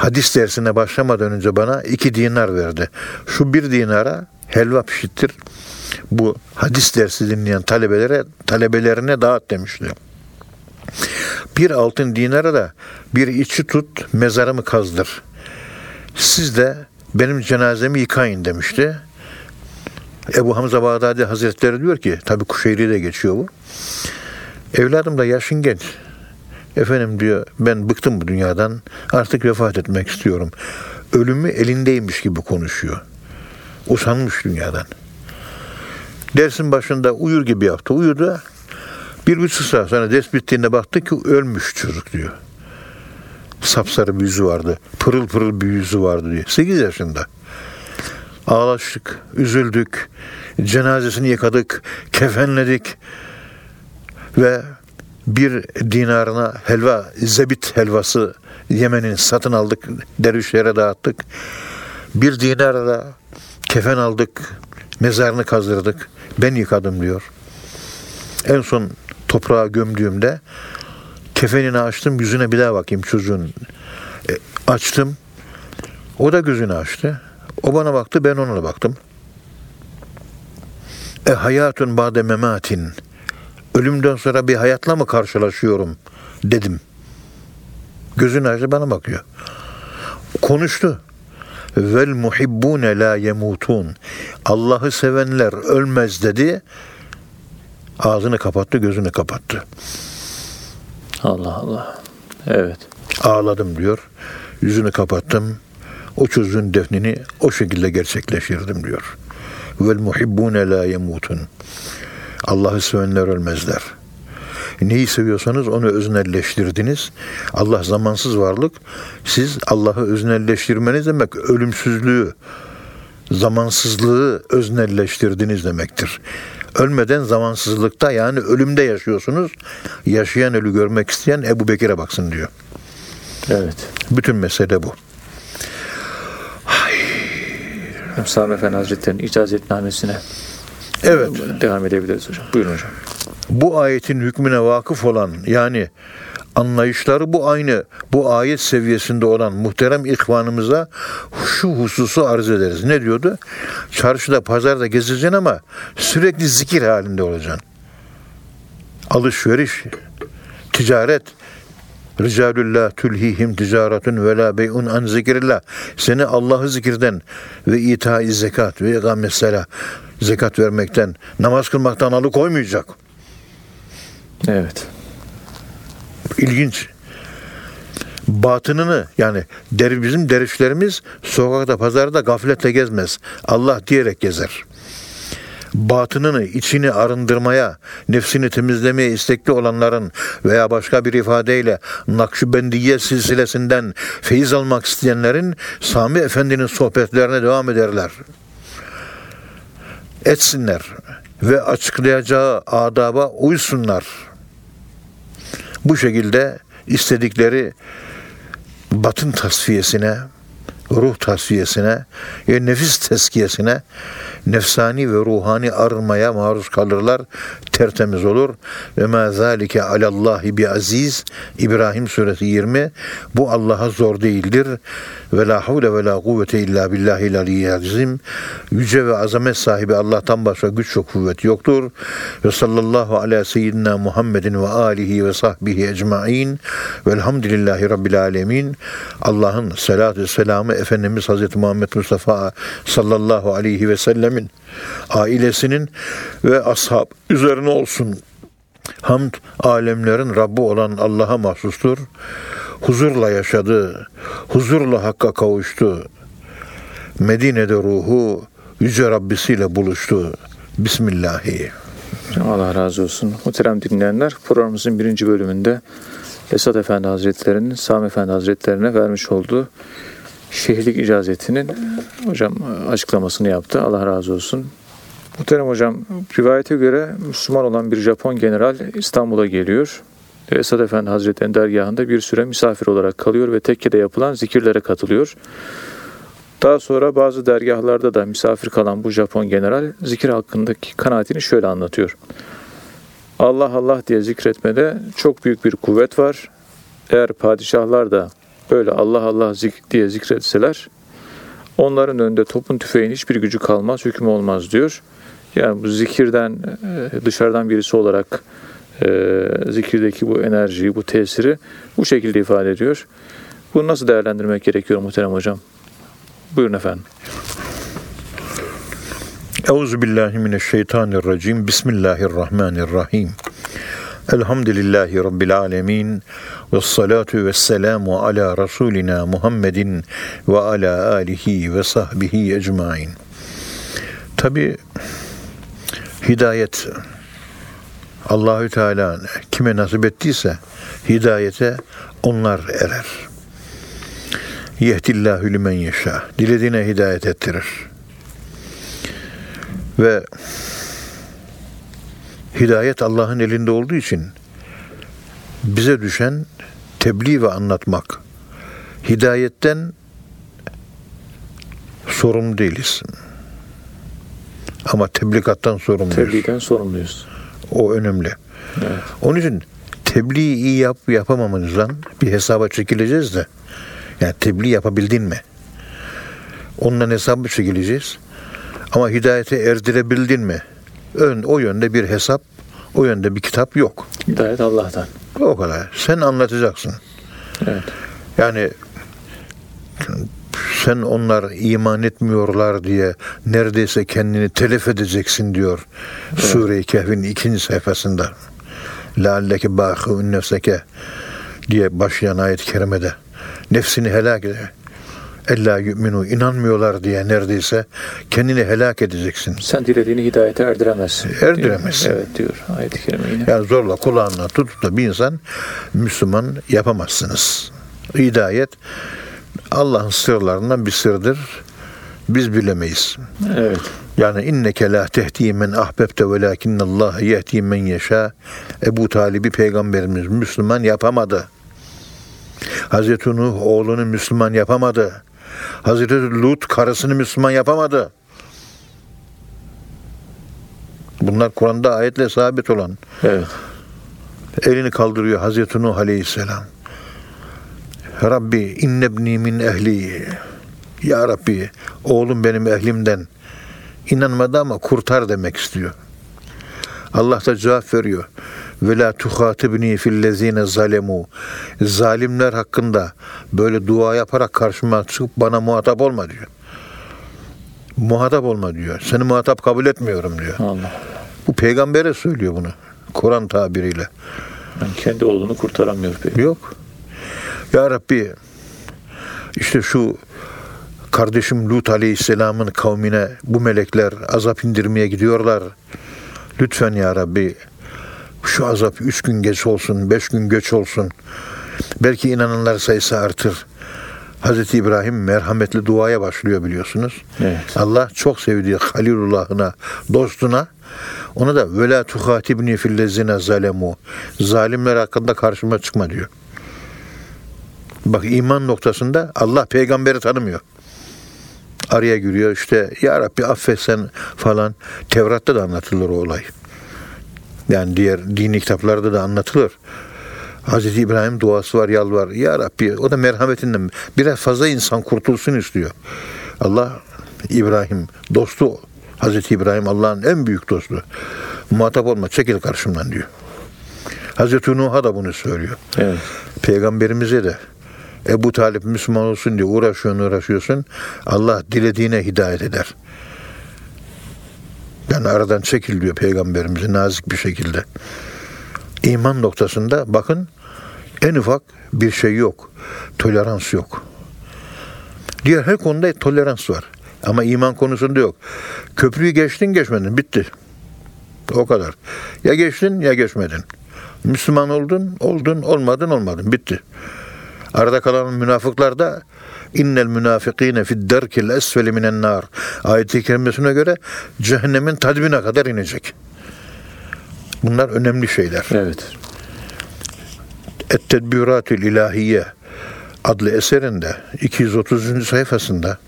hadis dersine başlamadan önce bana iki dinar verdi. Şu bir dinara helva pişirtir. Bu hadis dersi dinleyen talebelere talebelerine dağıt demişti. Bir altın dinara da bir içi tut mezarımı kazdır. Siz de benim cenazemi yıkayın demişti. Ebu Hamza Bağdadi Hazretleri diyor ki, tabi Kuşeyri de geçiyor bu. Evladım da yaşın genç. Efendim diyor ben bıktım bu dünyadan artık vefat etmek istiyorum. Ölümü elindeymiş gibi konuşuyor. Usanmış dünyadan. Dersin başında uyur gibi yaptı. Uyudu. Bir buçuk saat sonra ders bittiğinde baktı ki ölmüş çocuk diyor. Sapsarı bir yüzü vardı. Pırıl pırıl bir yüzü vardı diyor. Sekiz yaşında. Ağlaştık, üzüldük. Cenazesini yıkadık, kefenledik. Ve bir dinarına helva, zebit helvası Yemen'in satın aldık, dervişlere dağıttık. Bir dinara da kefen aldık, mezarını kazdırdık. Ben yıkadım diyor. En son toprağa gömdüğümde Kefenini açtım, yüzüne bir daha bakayım çocuğun. E, açtım. O da gözünü açtı. O bana baktı, ben ona baktım. E hayatun bade mematin. Ölümden sonra bir hayatla mı karşılaşıyorum dedim. Gözünü açtı bana bakıyor. Konuştu. Vel muhibbune la yemutun. Allah'ı sevenler ölmez dedi. Ağzını kapattı, gözünü kapattı. Allah Allah. Evet. Ağladım diyor. Yüzünü kapattım. O çocuğun defnini o şekilde gerçekleştirdim diyor. Vel muhibbune la yemutun. Allah'ı sevenler ölmezler. Neyi seviyorsanız onu öznelleştirdiniz. Allah zamansız varlık. Siz Allah'ı öznelleştirmeniz demek ölümsüzlüğü, zamansızlığı öznelleştirdiniz demektir. Ölmeden zamansızlıkta yani ölümde yaşıyorsunuz. Yaşayan ölü görmek isteyen Ebu Bekir'e baksın diyor. Evet. Bütün mesele bu. Sami Efendi Hazretleri'nin icazetnamesine Evet. devam edebiliriz hocam. Buyurun hocam. bu ayetin hükmüne vakıf olan yani anlayışları bu aynı bu ayet seviyesinde olan muhterem ihvanımıza şu hususu arz ederiz. Ne diyordu? Çarşıda, pazarda gezeceksin ama sürekli zikir halinde olacaksın. Alışveriş, ticaret, Ricalullah tülhihim ticaretun ve la bey'un an zikrillah. Seni Allah'ı zikirden ve ita zekat ve ikamet sela zekat vermekten, namaz kılmaktan alıkoymayacak. Evet. İlginç. Batınını yani der, bizim dervişlerimiz sokakta pazarda gafletle gezmez. Allah diyerek gezer. Batınını, içini arındırmaya, nefsini temizlemeye istekli olanların veya başka bir ifadeyle Nakşibendiye silsilesinden feyiz almak isteyenlerin Sami Efendi'nin sohbetlerine devam ederler. Etsinler ve açıklayacağı adaba uysunlar bu şekilde istedikleri batın tasfiyesine, ruh tasfiyesine ve nefis teskiyesine, nefsani ve ruhani arınmaya maruz kalırlar, tertemiz olur. Ve ma zalike alallahi bi aziz İbrahim suresi 20 bu Allah'a zor değildir. Ve la havle ve la kuvvete illa billahi aliyyil azim. Yüce ve azamet sahibi Allah'tan başka güç ve kuvvet yoktur. Ve sallallahu ala seyyidina Muhammedin ve alihi ve sahbihi ecmain. Velhamdülillahi rabbil alemin. Allah'ın salatü selamı Efendimiz Hazreti Muhammed Mustafa sallallahu aleyhi ve sellemin ailesinin ve ashab üzerine olsun. Hamd alemlerin Rabbi olan Allah'a mahsustur. Huzurla yaşadı, huzurla Hakk'a kavuştu. Medine'de ruhu Yüce Rabbisiyle buluştu. Bismillahi. Allah razı olsun. Muhterem dinleyenler programımızın birinci bölümünde Esad Efendi Hazretleri'nin Sami Efendi Hazretlerine vermiş olduğu şehirlik icazetinin hocam açıklamasını yaptı. Allah razı olsun. Muhterem hocam rivayete göre Müslüman olan bir Japon general İstanbul'a geliyor. Esad Efendi Hazretleri'nin dergahında bir süre misafir olarak kalıyor ve tekkede yapılan zikirlere katılıyor. Daha sonra bazı dergahlarda da misafir kalan bu Japon general zikir hakkındaki kanaatini şöyle anlatıyor. Allah Allah diye zikretmede çok büyük bir kuvvet var. Eğer padişahlar da böyle Allah Allah zik diye zikretseler onların önünde topun tüfeğin hiçbir gücü kalmaz, hükmü olmaz diyor. Yani bu zikirden e, dışarıdan birisi olarak e, zikirdeki bu enerjiyi, bu tesiri bu şekilde ifade ediyor. Bunu nasıl değerlendirmek gerekiyor muhterem hocam? Buyurun efendim. Euzu billahi mineşşeytanirracim. Bismillahirrahmanirrahim. Elhamdülillahi Rabbil alemin. Ve salatu ve selamu ala Resulina Muhammedin ve ala alihi ve sahbihi ecmain. Tabi hidayet Allahü Teala kime nasip ettiyse hidayete onlar erer. Yehdillahü limen yeşâ. Dilediğine hidayet ettirir. Ve hidayet Allah'ın elinde olduğu için bize düşen tebliğ ve anlatmak. Hidayetten sorumlu değiliz. Ama tebligattan sorumluyuz. Tebliğden sorumluyuz. O önemli. Evet. Onun için tebliği iyi yap yapamamamızdan bir hesaba çekileceğiz de. Yani tebliğ yapabildin mi? Ondan hesabı çekileceğiz. Ama hidayete erdirebildin mi? Ön, o yönde bir hesap, o yönde bir kitap yok. Hidayet Allah'tan. O kadar. Sen anlatacaksın. Evet. Yani sen onlar iman etmiyorlar diye neredeyse kendini telef edeceksin diyor Sure-i Kehf'in ikinci sayfasında. Lealleke bâhûn nefseke diye başlayan ayet-i kerimede. Nefsini helak ede. Ella yu'minu inanmıyorlar diye neredeyse kendini helak edeceksin. Sen dilediğini hidayete erdiremezsin. Erdiremezsin. Evet diyor ayet-i kerime yine. Yani zorla kulağına tutup da bir insan Müslüman yapamazsınız. Hidayet Allah'ın sırlarından bir sırdır. Biz bilemeyiz. Evet. Yani inneke la tehdi men ahbebte velakinnallah yehdi men yeşâ. Ebu Talib'i peygamberimiz Müslüman yapamadı. Hazreti Nuh oğlunu Müslüman yapamadı. Hazreti Lut karısını Müslüman yapamadı. Bunlar Kur'an'da ayetle sabit olan. Evet. Elini kaldırıyor Hazreti Nuh Aleyhisselam. Rabbi innebni min ehli. Ya Rabbi oğlum benim ehlimden. İnanmadı ama kurtar demek istiyor. Allah da cevap veriyor. Ve la tuhatibni fillezine zalemu. Zalimler hakkında böyle dua yaparak karşıma çıkıp bana muhatap olma diyor. Muhatap olma diyor. Seni muhatap kabul etmiyorum diyor. Allah. Bu peygambere söylüyor bunu. Kur'an tabiriyle. Yani kendi oğlunu kurtaramıyor peki. Yok. Ya Rabbi işte şu kardeşim Lut Aleyhisselam'ın kavmine bu melekler azap indirmeye gidiyorlar. Lütfen ya Rabbi şu azap üç gün geç olsun, beş gün geç olsun. Belki inananlar sayısı artır. Hazreti İbrahim merhametli duaya başlıyor biliyorsunuz. Evet. Allah çok sevdiği Halilullah'ına, dostuna ona da ve la tuhatibni fillezine zalemu. Zalimler hakkında karşıma çıkma diyor. Bak iman noktasında Allah peygamberi tanımıyor. Araya giriyor işte ya Rabbi affetsen falan. Tevrat'ta da anlatılır o olay. Yani diğer dini kitaplarda da anlatılır. Hazreti İbrahim duası var, yalvar. Ya Rabbi o da merhametinden biraz fazla insan kurtulsun istiyor. Allah İbrahim dostu Hazreti İbrahim Allah'ın en büyük dostu. Muhatap olma çekil karşımdan diyor. Hazreti Nuh'a da bunu söylüyor. Evet. Peygamberimize de Ebu Talip Müslüman olsun diye uğraşıyorsun uğraşıyorsun. Allah dilediğine hidayet eder. Yani aradan çekil diyor peygamberimize nazik bir şekilde. İman noktasında bakın en ufak bir şey yok. Tolerans yok. Diğer her konuda tolerans var. Ama iman konusunda yok. Köprüyü geçtin geçmedin bitti. O kadar. Ya geçtin ya geçmedin. Müslüman oldun, oldun, olmadın, olmadın. Bitti. Arada kalan münafıklar da innel münafikine fid derkil esfeli minen nar. Ayet-i kerimesine göre cehennemin tadbine kadar inecek. Bunlar önemli şeyler. Evet. Et-Tedbiratül İlahiye adlı eserinde 230. sayfasında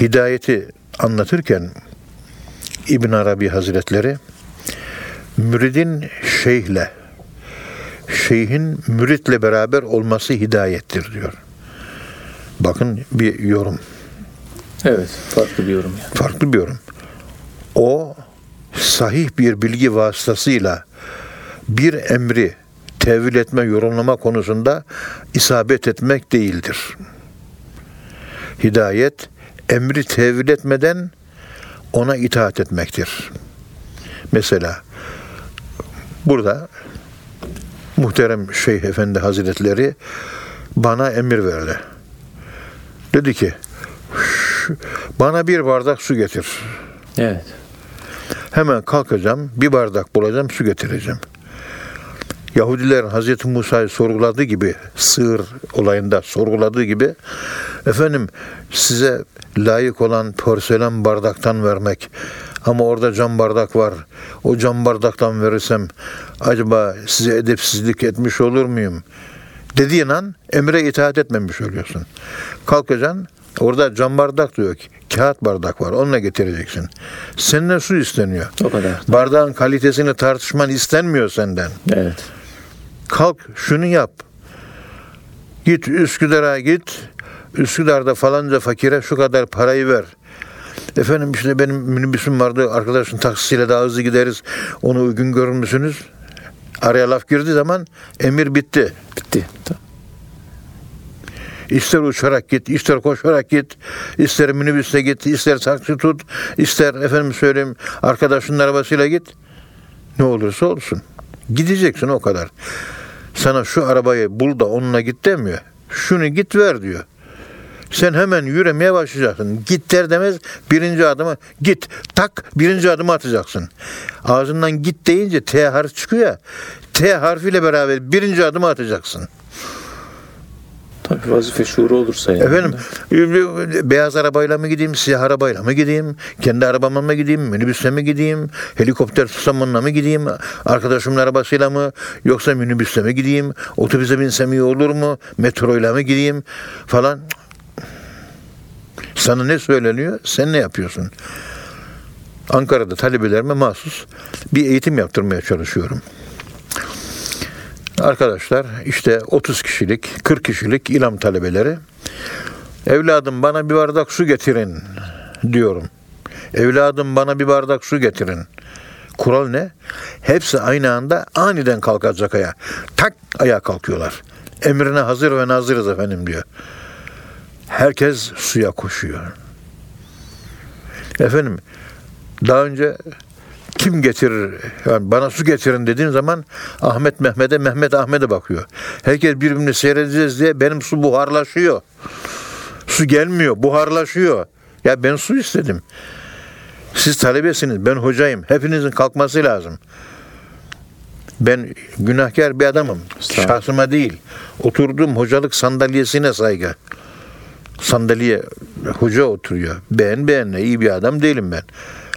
hidayeti anlatırken İbn Arabi Hazretleri müridin şeyhle şeyhin müritle beraber olması hidayettir diyor. Bakın bir yorum. Evet. Farklı bir yorum yani. Farklı bir yorum. O sahih bir bilgi vasıtasıyla bir emri tevil etme, yorumlama konusunda isabet etmek değildir. Hidayet emri tevil etmeden ona itaat etmektir. Mesela burada muhterem Şeyh Efendi Hazretleri bana emir verdi. Dedi ki "Şu- bana bir bardak su getir. Evet. Hemen kalkacağım, bir bardak bulacağım, su getireceğim. Yahudilerin Hazreti Musa'yı sorguladığı gibi, sığır olayında sorguladığı gibi, efendim size layık olan porselen bardaktan vermek ama orada cam bardak var. O cam bardaktan verirsem acaba size edepsizlik etmiş olur muyum? Dediğin an emre itaat etmemiş oluyorsun. Kalkacaksın, Orada cam bardak diyor ki kağıt bardak var onunla getireceksin. Senden su isteniyor. O kadar. Bardağın kalitesini tartışman istenmiyor senden. Evet. Kalk şunu yap. Git Üsküdar'a git. Üsküdar'da falanca fakire şu kadar parayı ver. Efendim işte benim minibüsüm vardı. Arkadaşın taksisiyle daha hızlı gideriz. Onu uygun görür müsünüz? Araya laf girdiği zaman emir bitti. Bitti. Tamam. İster uçarak git, ister koşarak git, ister minibüste git, ister taksi tut, ister efendim söyleyeyim arkadaşının arabasıyla git. Ne olursa olsun. Gideceksin o kadar. Sana şu arabayı bul da onunla git demiyor. Şunu git ver diyor. Sen hemen yürümeye başlayacaksın. Git der demez birinci adımı git tak birinci adımı atacaksın. Ağzından git deyince T harfi çıkıyor ya. T harfiyle beraber birinci adımı atacaksın. Tabii vazife şuuru olursa yani. Efendim beyaz arabayla mı gideyim, siyah arabayla mı gideyim, kendi arabamla mı gideyim, minibüsle mi gideyim, helikopter susamınla mı gideyim, arkadaşımın arabasıyla mı yoksa minibüsle mi gideyim, otobüse binsem iyi olur mu, metroyla mı gideyim falan. Sana ne söyleniyor, sen ne yapıyorsun? Ankara'da talebelerime mahsus bir eğitim yaptırmaya çalışıyorum. Arkadaşlar işte 30 kişilik, 40 kişilik ilam talebeleri. Evladım bana bir bardak su getirin diyorum. Evladım bana bir bardak su getirin. Kural ne? Hepsi aynı anda aniden kalkacak ayağa. Tak ayağa kalkıyorlar. Emrine hazır ve nazırız efendim diyor. Herkes suya koşuyor. Efendim daha önce kim getirir yani bana su getirin dediğim zaman Ahmet Mehmet'e Mehmet Ahmet'e bakıyor. Herkes birbirini seyredeceğiz diye benim su buharlaşıyor. Su gelmiyor buharlaşıyor. Ya ben su istedim. Siz talebesiniz ben hocayım. Hepinizin kalkması lazım. Ben günahkar bir adamım. Şahsıma değil. Oturduğum hocalık sandalyesine saygı. Sandalye hoca oturuyor. Ben beğenle iyi bir adam değilim ben.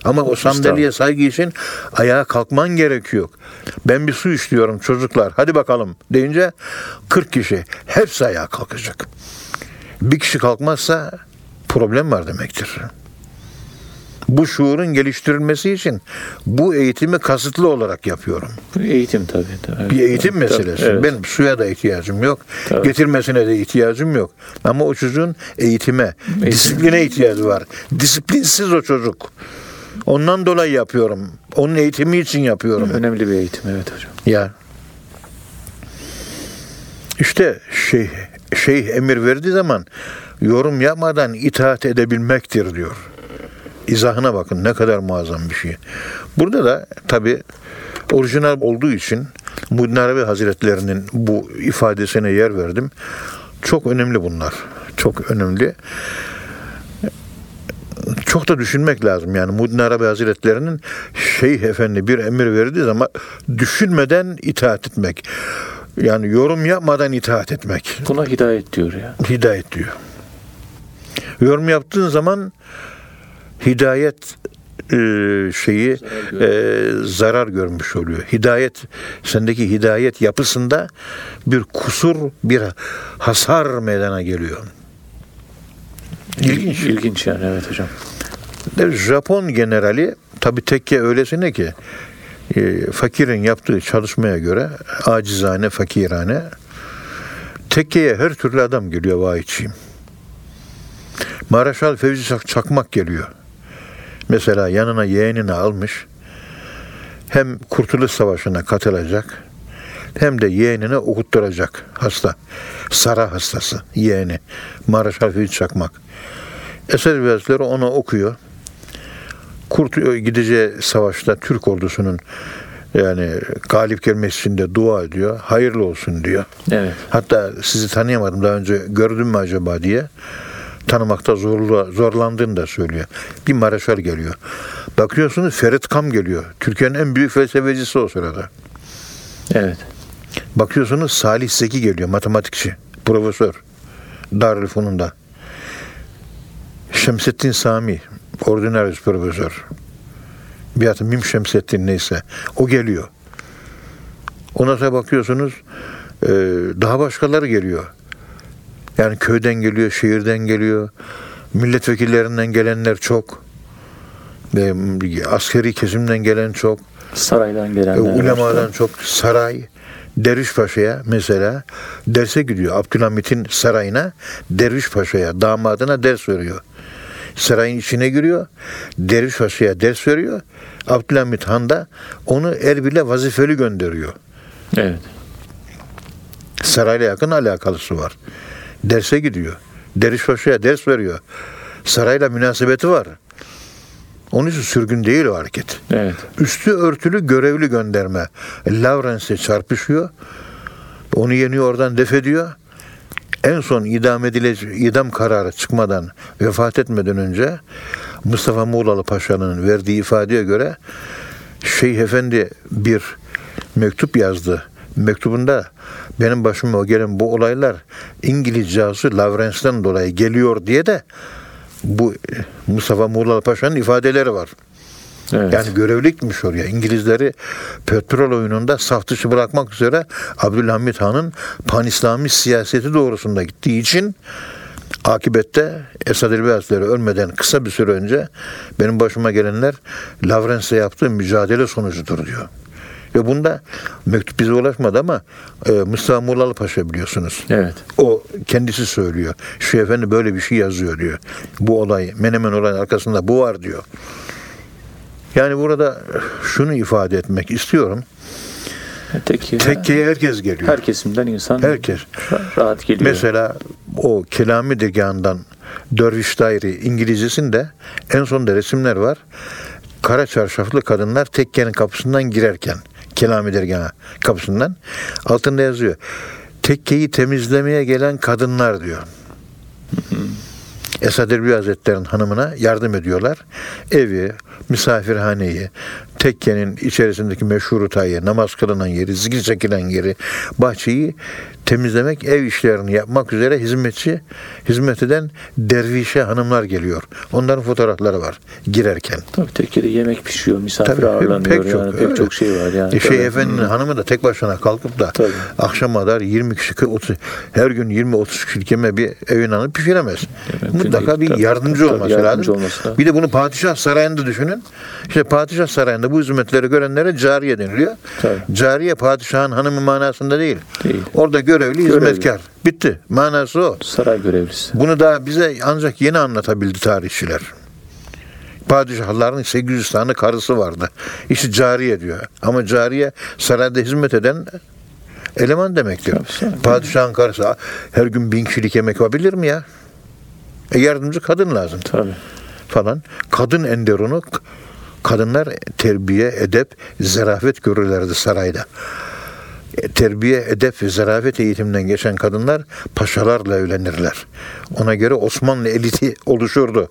Ama o sandalye saygı için ayağa kalkman gerekiyor. Ben bir su istiyorum çocuklar. Hadi bakalım deyince 40 kişi hepsi ayağa kalkacak. Bir kişi kalkmazsa problem var demektir. Bu şuurun geliştirilmesi için bu eğitimi kasıtlı olarak yapıyorum. Eğitim tabii. tabii. Bir eğitim Tabii, meselesi. evet. Benim suya da ihtiyacım yok. Tabii. Getirmesine de ihtiyacım yok. Ama o çocuğun eğitime, disipline ihtiyacı var. Disiplinsiz o çocuk. Ondan dolayı yapıyorum. Onun eğitimi için yapıyorum. Önemli bir eğitim evet hocam. Ya. İşte şey şeyh emir verdiği zaman yorum yapmadan itaat edebilmektir diyor. İzahına bakın ne kadar muazzam bir şey. Burada da tabi orijinal olduğu için Muhyiddin Arabi Hazretlerinin bu ifadesine yer verdim. Çok önemli bunlar. Çok önemli. Çok da düşünmek lazım yani Muhyiddin Arabi Hazretlerinin Şeyh Efendi bir emir verdiği zaman düşünmeden itaat etmek. Yani yorum yapmadan itaat etmek. Buna hidayet diyor ya. Hidayet diyor. Yorum yaptığın zaman hidayet e, şeyi e, zarar görmüş oluyor. Hidayet sendeki hidayet yapısında bir kusur, bir hasar meydana geliyor. İlginç. İlginç yani evet hocam. De Japon generali tabi tekke öylesine ki e, fakirin yaptığı çalışmaya göre acizane, fakirane tekkeye her türlü adam geliyor vahiyçiyim. Maraşal Fevzi Çak- Çakmak geliyor. Mesela yanına yeğenini almış. Hem Kurtuluş Savaşı'na katılacak hem de yeğenine okutturacak hasta. Sara hastası yeğeni. Maraşal Fevzi Çakmak. Eser vezleri ona okuyor. Kurt gideceği savaşta Türk ordusunun yani galip gelmesi için de dua ediyor. Hayırlı olsun diyor. Evet. Hatta sizi tanıyamadım daha önce gördüm mü acaba diye tanımakta zorla, zorlandığını da söylüyor. Bir Maraşal geliyor. Bakıyorsunuz Ferit Kam geliyor. Türkiye'nin en büyük felsefecisi o sırada. Evet. Bakıyorsunuz Salih Zeki geliyor. Matematikçi. Profesör. Darülfünun'da. Şemsettin Sami. Ordinarius profesör. Bir adı Mim Şemsettin neyse. O geliyor. Ona sonra bakıyorsunuz e, daha başkaları geliyor. Yani köyden geliyor, şehirden geliyor. Milletvekillerinden gelenler çok. Ve askeri kesimden gelen çok. Saraydan E, gelenler var. ulemadan çok. Saray, Derviş Paşa'ya mesela derse gidiyor. Abdülhamit'in sarayına Derviş Paşa'ya, damadına ders veriyor. Sarayın içine giriyor. Derviş Paşa'ya ders veriyor. Abdülhamit Han da onu Erbil'e vazifeli gönderiyor. Evet. Sarayla yakın alakalısı var. Derse gidiyor. Derviş Paşa'ya ders veriyor. Sarayla münasebeti var. Onun için sürgün değil o hareket. Evet. Üstü örtülü görevli gönderme. Lawrence'e çarpışıyor. Onu yeniyor oradan def ediyor. En son idam edilecek idam kararı çıkmadan vefat etmeden önce Mustafa Muğlalı Paşa'nın verdiği ifadeye göre Şeyh Efendi bir mektup yazdı. Mektubunda benim başıma gelen bu olaylar İngiliz casusu Lawrence'den dolayı geliyor diye de bu Mustafa Muğlalı Paşa'nın ifadeleri var. Evet. Yani görevli gitmiş oraya. İngilizleri petrol oyununda saf dışı bırakmak üzere Abdülhamit Han'ın pan-İslami siyaseti doğrusunda gittiği için akibette Esad Hazretleri ölmeden kısa bir süre önce benim başıma gelenler Lawrence'e yaptığı mücadele sonucudur diyor. Ve bunda mektup bize ulaşmadı ama e, Mustafa Muğlalı Paşa biliyorsunuz. Evet. O kendisi söylüyor. Şu efendi böyle bir şey yazıyor diyor. Bu olay, Menemen olayın arkasında bu var diyor. Yani burada şunu ifade etmek istiyorum. Tekke, Tekkeye herkes geliyor. her kesimden insan Herkes. ra- rahat geliyor. Mesela o Kelami dergahından Derviş Dairi İngilizcesinde en sonda resimler var. Kara çarşaflı kadınlar tekkenin kapısından girerken Kelami dergahı kapısından altında yazıyor. Tekkeyi temizlemeye gelen kadınlar diyor. Esad Erbil Hazretleri'nin hanımına yardım ediyorlar. Evi, misafirhaneyi, tekkenin içerisindeki meşhur tayı, namaz kılınan yeri, zikir çekilen yeri, bahçeyi temizlemek, ev işlerini yapmak üzere hizmetçi, hizmet eden dervişe hanımlar geliyor. Onların fotoğrafları var girerken. Tabii tekkede yemek pişiyor, misafir Tabii, ağırlanıyor. pek çok, yani pek öyle. çok şey var yani. E şey Tabii. efendinin hanımı da tek başına kalkıp da Tabii. akşama kadar 20 kişi 40, 30 her gün 20 30 kişilik yemeği bir evin hanımı pişiremez. mümkün Mutlaka bir yardımcı tabii, olması yardımcı lazım. olması lazım. Bir de bunu padişah sarayında düşünün. İşte padişah sarayında bu hizmetleri görenlere cariye deniliyor. Tabii. Cariye padişahın hanımı manasında değil. Değil. Orada görevli, Görevli. hizmetkar. Bitti. Manası o. Saray görevlisi. Bunu da bize ancak yeni anlatabildi tarihçiler. Padişahların 800 tane karısı vardı. İşte cariye diyor. Ama cariye sarayda hizmet eden eleman demektir. Tabii. Padişahın karısı her gün bin kişilik yemek yapabilir mi ya? E yardımcı kadın lazım Tabii. falan. Kadın enderunu kadınlar terbiye, edep, zarafet görürlerdi sarayda. E, Terbiye, edep ve zarafet eğitiminden geçen kadınlar paşalarla evlenirler. Ona göre Osmanlı eliti oluşurdu.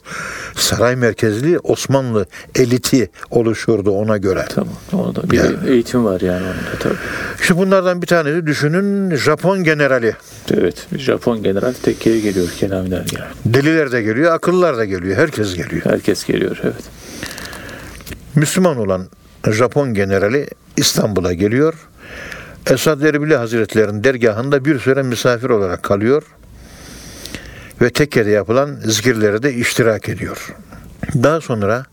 Saray merkezli Osmanlı eliti oluşurdu ona göre. Tamam. Onu da bir Yani. eğitim var yani onun da tabii. İşte bunlardan bir tanesi düşünün Japon generali. Evet. Bir Japon general tekkeye geliyor Kelami dergahı. Deliler de geliyor, akıllılar da geliyor. Herkes geliyor. Herkes geliyor evet. Müslüman olan Japon generali İstanbul'a geliyor. Esad Erbil Hazretleri'nin dergahında bir süre misafir olarak kalıyor ve tekkede yapılan zikirlere de iştirak ediyor. Daha sonra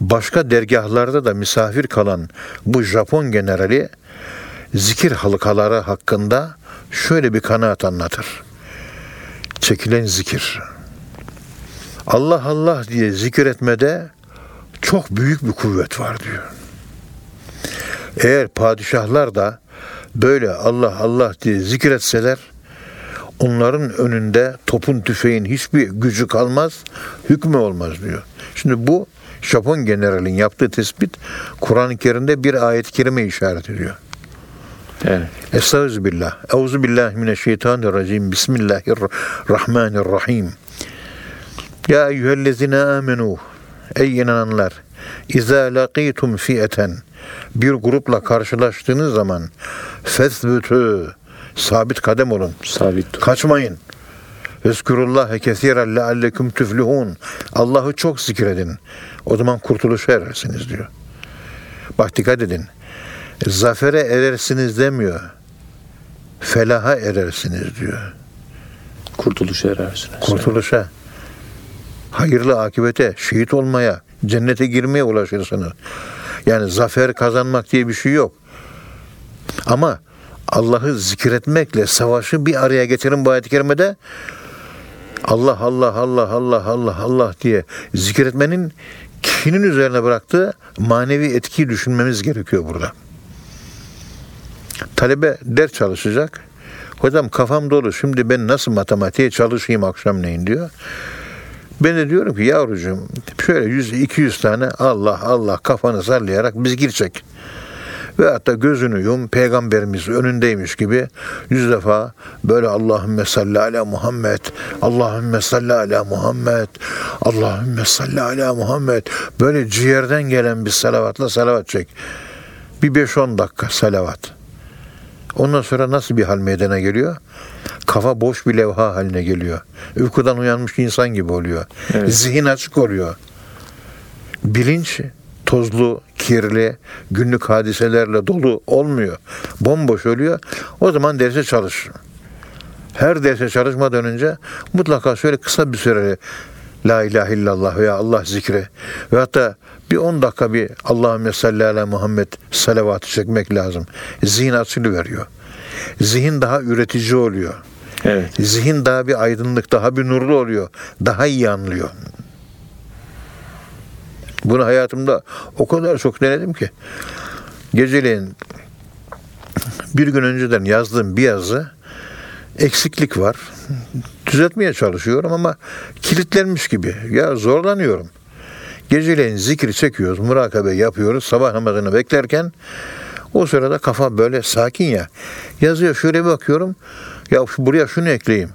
başka dergahlarda da misafir kalan bu Japon generali zikir halkaları hakkında şöyle bir kanaat anlatır. Çekilen zikir. Allah Allah diye zikir etmede çok büyük bir kuvvet var diyor. Eğer padişahlar da böyle Allah Allah diye zikretseler onların önünde topun tüfeğin hiçbir gücü kalmaz, hükmü olmaz diyor. Şimdi bu Japon generalin yaptığı tespit Kur'an-ı Kerim'de bir ayet-i kerime işaret ediyor. Evet. Estağfirullah. Euzu billahi mineşşeytanirracim. Bismillahirrahmanirrahim. Ya eyyühellezine amenu. Ey inananlar. İza laqitum fi'eten. Bir grupla karşılaştığınız zaman fesbütü. Sabit kadem olun. Sabit dur. Kaçmayın. Vezkurullahe kesiren leallekum tüflihun. Allah'ı çok zikredin. O zaman kurtuluşa erersiniz diyor. Bak dikkat edin. Zafere erersiniz demiyor. Felaha erersiniz diyor. Kurtuluş erersiniz. kurtuluşa, hayırlı akibete, şehit olmaya, cennete girmeye ulaşırsınız. Yani zafer kazanmak diye bir şey yok. Ama Allah'ı zikretmekle savaşı bir araya getirin bu ayet-i kerimede. Allah Allah Allah Allah Allah Allah diye zikretmenin kişinin üzerine bıraktığı manevi etkiyi düşünmemiz gerekiyor burada. Talebe ders çalışacak. Hocam kafam dolu şimdi ben nasıl matematiğe çalışayım akşamleyin diyor. Ben de diyorum ki yavrucuğum şöyle 100-200 tane Allah Allah kafanı sallayarak biz girecek. Ve hatta gözünü yum peygamberimiz önündeymiş gibi yüz defa böyle Allahümme salli ala Muhammed, Allahümme salli ala Muhammed, Allahümme salli ala Muhammed böyle ciğerden gelen bir salavatla salavat çek. Bir 5-10 dakika salavat. Ondan sonra nasıl bir hal meydana geliyor? Kafa boş bir levha haline geliyor. Uykudan uyanmış insan gibi oluyor. Evet. Zihin açık oluyor. Bilinç tozlu, kirli, günlük hadiselerle dolu olmuyor. Bomboş oluyor. O zaman derse çalış. Her derse çalışmadan önce mutlaka şöyle kısa bir süre La ilahe illallah veya Allah zikri ve hatta bir 10 dakika bir Allahümme salli ala Muhammed salavatı çekmek lazım. Zihin açılı veriyor. Zihin daha üretici oluyor. Evet. Zihin daha bir aydınlık, daha bir nurlu oluyor. Daha iyi anlıyor. Bunu hayatımda o kadar çok denedim ki. Geceleyin bir gün önceden yazdığım bir yazı eksiklik var. Düzeltmeye çalışıyorum ama kilitlenmiş gibi. Ya zorlanıyorum. Geceleyin zikri çekiyoruz, murakabe yapıyoruz. Sabah namazını beklerken o sırada kafa böyle sakin ya. Yazıyor şöyle bir bakıyorum. Ya buraya şunu ekleyeyim.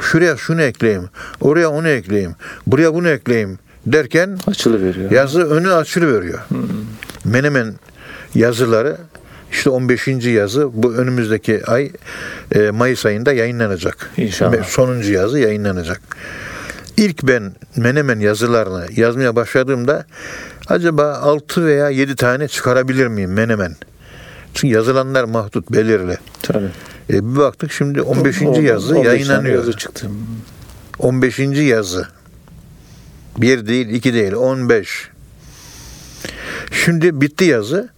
Şuraya şunu ekleyeyim. Oraya onu ekleyeyim. Buraya bunu ekleyeyim derken Açılı veriyor. yazı önü açılı veriyor. Menemen yazıları işte 15. yazı bu önümüzdeki ay e, Mayıs ayında yayınlanacak. İnşallah. Sonuncu yazı yayınlanacak. İlk ben Menemen yazılarını yazmaya başladığımda acaba 6 veya 7 tane çıkarabilir miyim Menemen? Çünkü yazılanlar mahdut, belirli. Tabii. E, bir baktık şimdi 15. Oradan yazı 15 tane yayınlanıyor. Yazı çıktı. 15. yazı. Bir değil, iki değil, 15. Şimdi bitti yazı.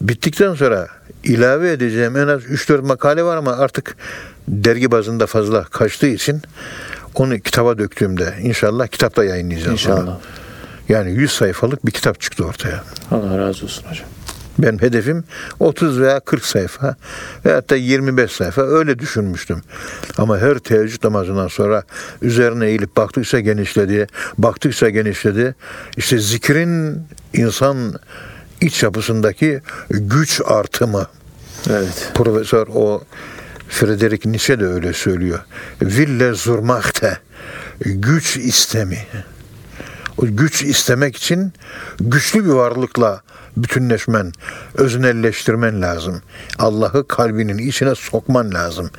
Bittikten sonra ilave edeceğim en az 3-4 makale var ama artık dergi bazında fazla kaçtığı için onu kitaba döktüğümde inşallah kitapta yayınlayacağız. İnşallah. onu. Yani 100 sayfalık bir kitap çıktı ortaya. Allah razı olsun hocam. Benim hedefim 30 veya 40 sayfa ve hatta 25 sayfa öyle düşünmüştüm. Ama her teheccüd namazından sonra üzerine eğilip baktıkça genişledi, baktıkça genişledi. İşte zikrin insan iç yapısındaki güç artımı. Evet. Profesör o Friedrich Nietzsche de öyle söylüyor. Ville zurmachte güç istemi. O güç istemek için güçlü bir varlıkla bütünleşmen, öznelleştirmen lazım. Allah'ı kalbinin içine sokman lazım.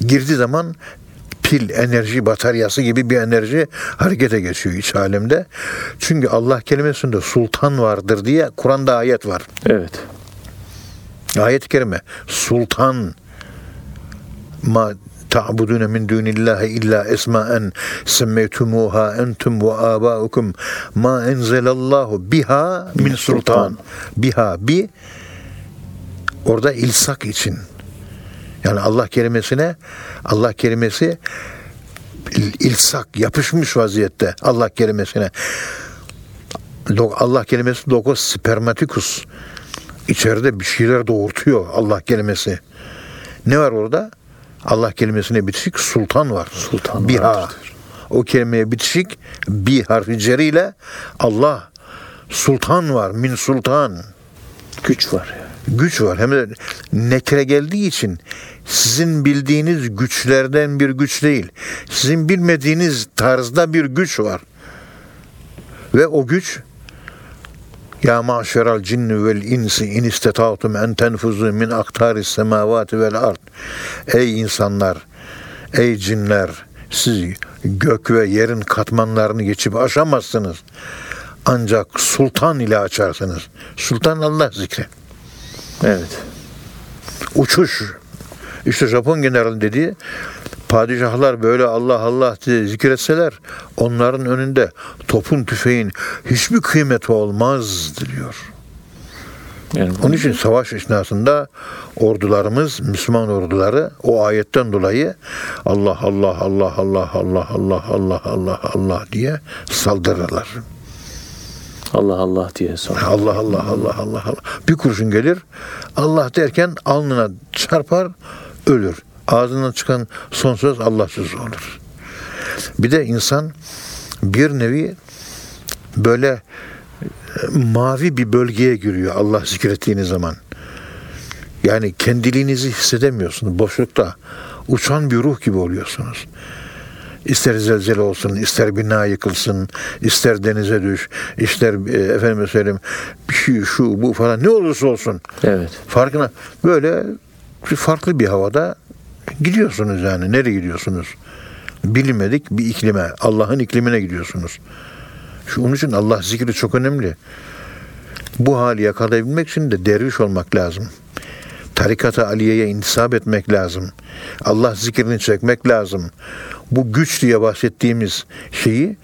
Girdiği zaman pil, enerji bataryası gibi bir enerji harekete geçiyor iç alemde. Çünkü Allah kelimesinde sultan vardır diye Kur'an'da ayet var. Evet. Ayet-i kerime sultan ma ta'budune min dunillahi illa esmaen semmeytumuha entum ve abaukum ma enzelallahu biha min sultan. biha bi orada ilsak için. Yani Allah kelimesine Allah kelimesi il- ilsak yapışmış vaziyette Allah kelimesine Allah kelimesi logos spermatikus içeride bir şeyler doğurtuyor Allah kelimesi. Ne var orada? Allah kelimesine bitişik sultan var. Sultan Biha. vardır. O kelimeye bitişik bir harfi ceriyle Allah sultan var. Min sultan. Güç var ya. Güç var. Hem de nekre geldiği için sizin bildiğiniz güçlerden bir güç değil. Sizin bilmediğiniz tarzda bir güç var. Ve o güç ya maşeral cinni vel insi in istata'tum en tenfuzu min aktaris semavati vel ard. Ey insanlar, ey cinler, siz gök ve yerin katmanlarını geçip aşamazsınız. Ancak sultan ile açarsınız. Sultan Allah zikri. Evet. Uçuş. İşte Japon general dediği Padişahlar böyle Allah Allah diye zikretseler onların önünde topun tüfeğin hiçbir kıymeti olmaz diyor. Yani Onun için savaş esnasında ordularımız, Müslüman orduları o ayetten dolayı Allah Allah Allah Allah Allah Allah Allah Allah Allah diye saldırırlar. Allah Allah diye sonra. Allah Allah Allah Allah Allah. Bir kurşun gelir. Allah derken alnına çarpar, ölür. Ağzından çıkan son söz Allahsız olur. Bir de insan bir nevi böyle e, mavi bir bölgeye giriyor Allah zikrettiğiniz zaman. Yani kendiliğinizi hissedemiyorsunuz. Boşlukta uçan bir ruh gibi oluyorsunuz. İster zelzele olsun, ister bina yıkılsın, ister denize düş, ister e, efendime söyleyeyim bir şey şu bu falan ne olursa olsun. Evet. Farkına böyle bir farklı bir havada gidiyorsunuz yani. Nereye gidiyorsunuz? Bilinmedik bir iklime, Allah'ın iklimine gidiyorsunuz. Şu onun için Allah zikri çok önemli. Bu hali yakalayabilmek için de derviş olmak lazım. Tarikata Aliye'ye intisap etmek lazım. Allah zikrini çekmek lazım. Bu güç diye bahsettiğimiz şeyi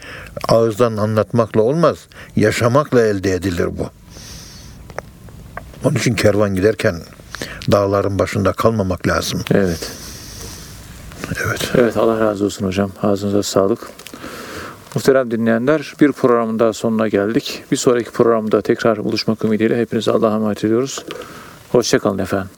ağızdan anlatmakla olmaz. Yaşamakla elde edilir bu. Onun için kervan giderken dağların başında kalmamak lazım. Evet. Evet. Evet Allah razı olsun hocam. Ağzınıza sağlık. Muhterem dinleyenler bir programın daha sonuna geldik. Bir sonraki programda tekrar buluşmak ümidiyle hepinize Allah'a emanet ediyoruz. Hoşçakalın efendim.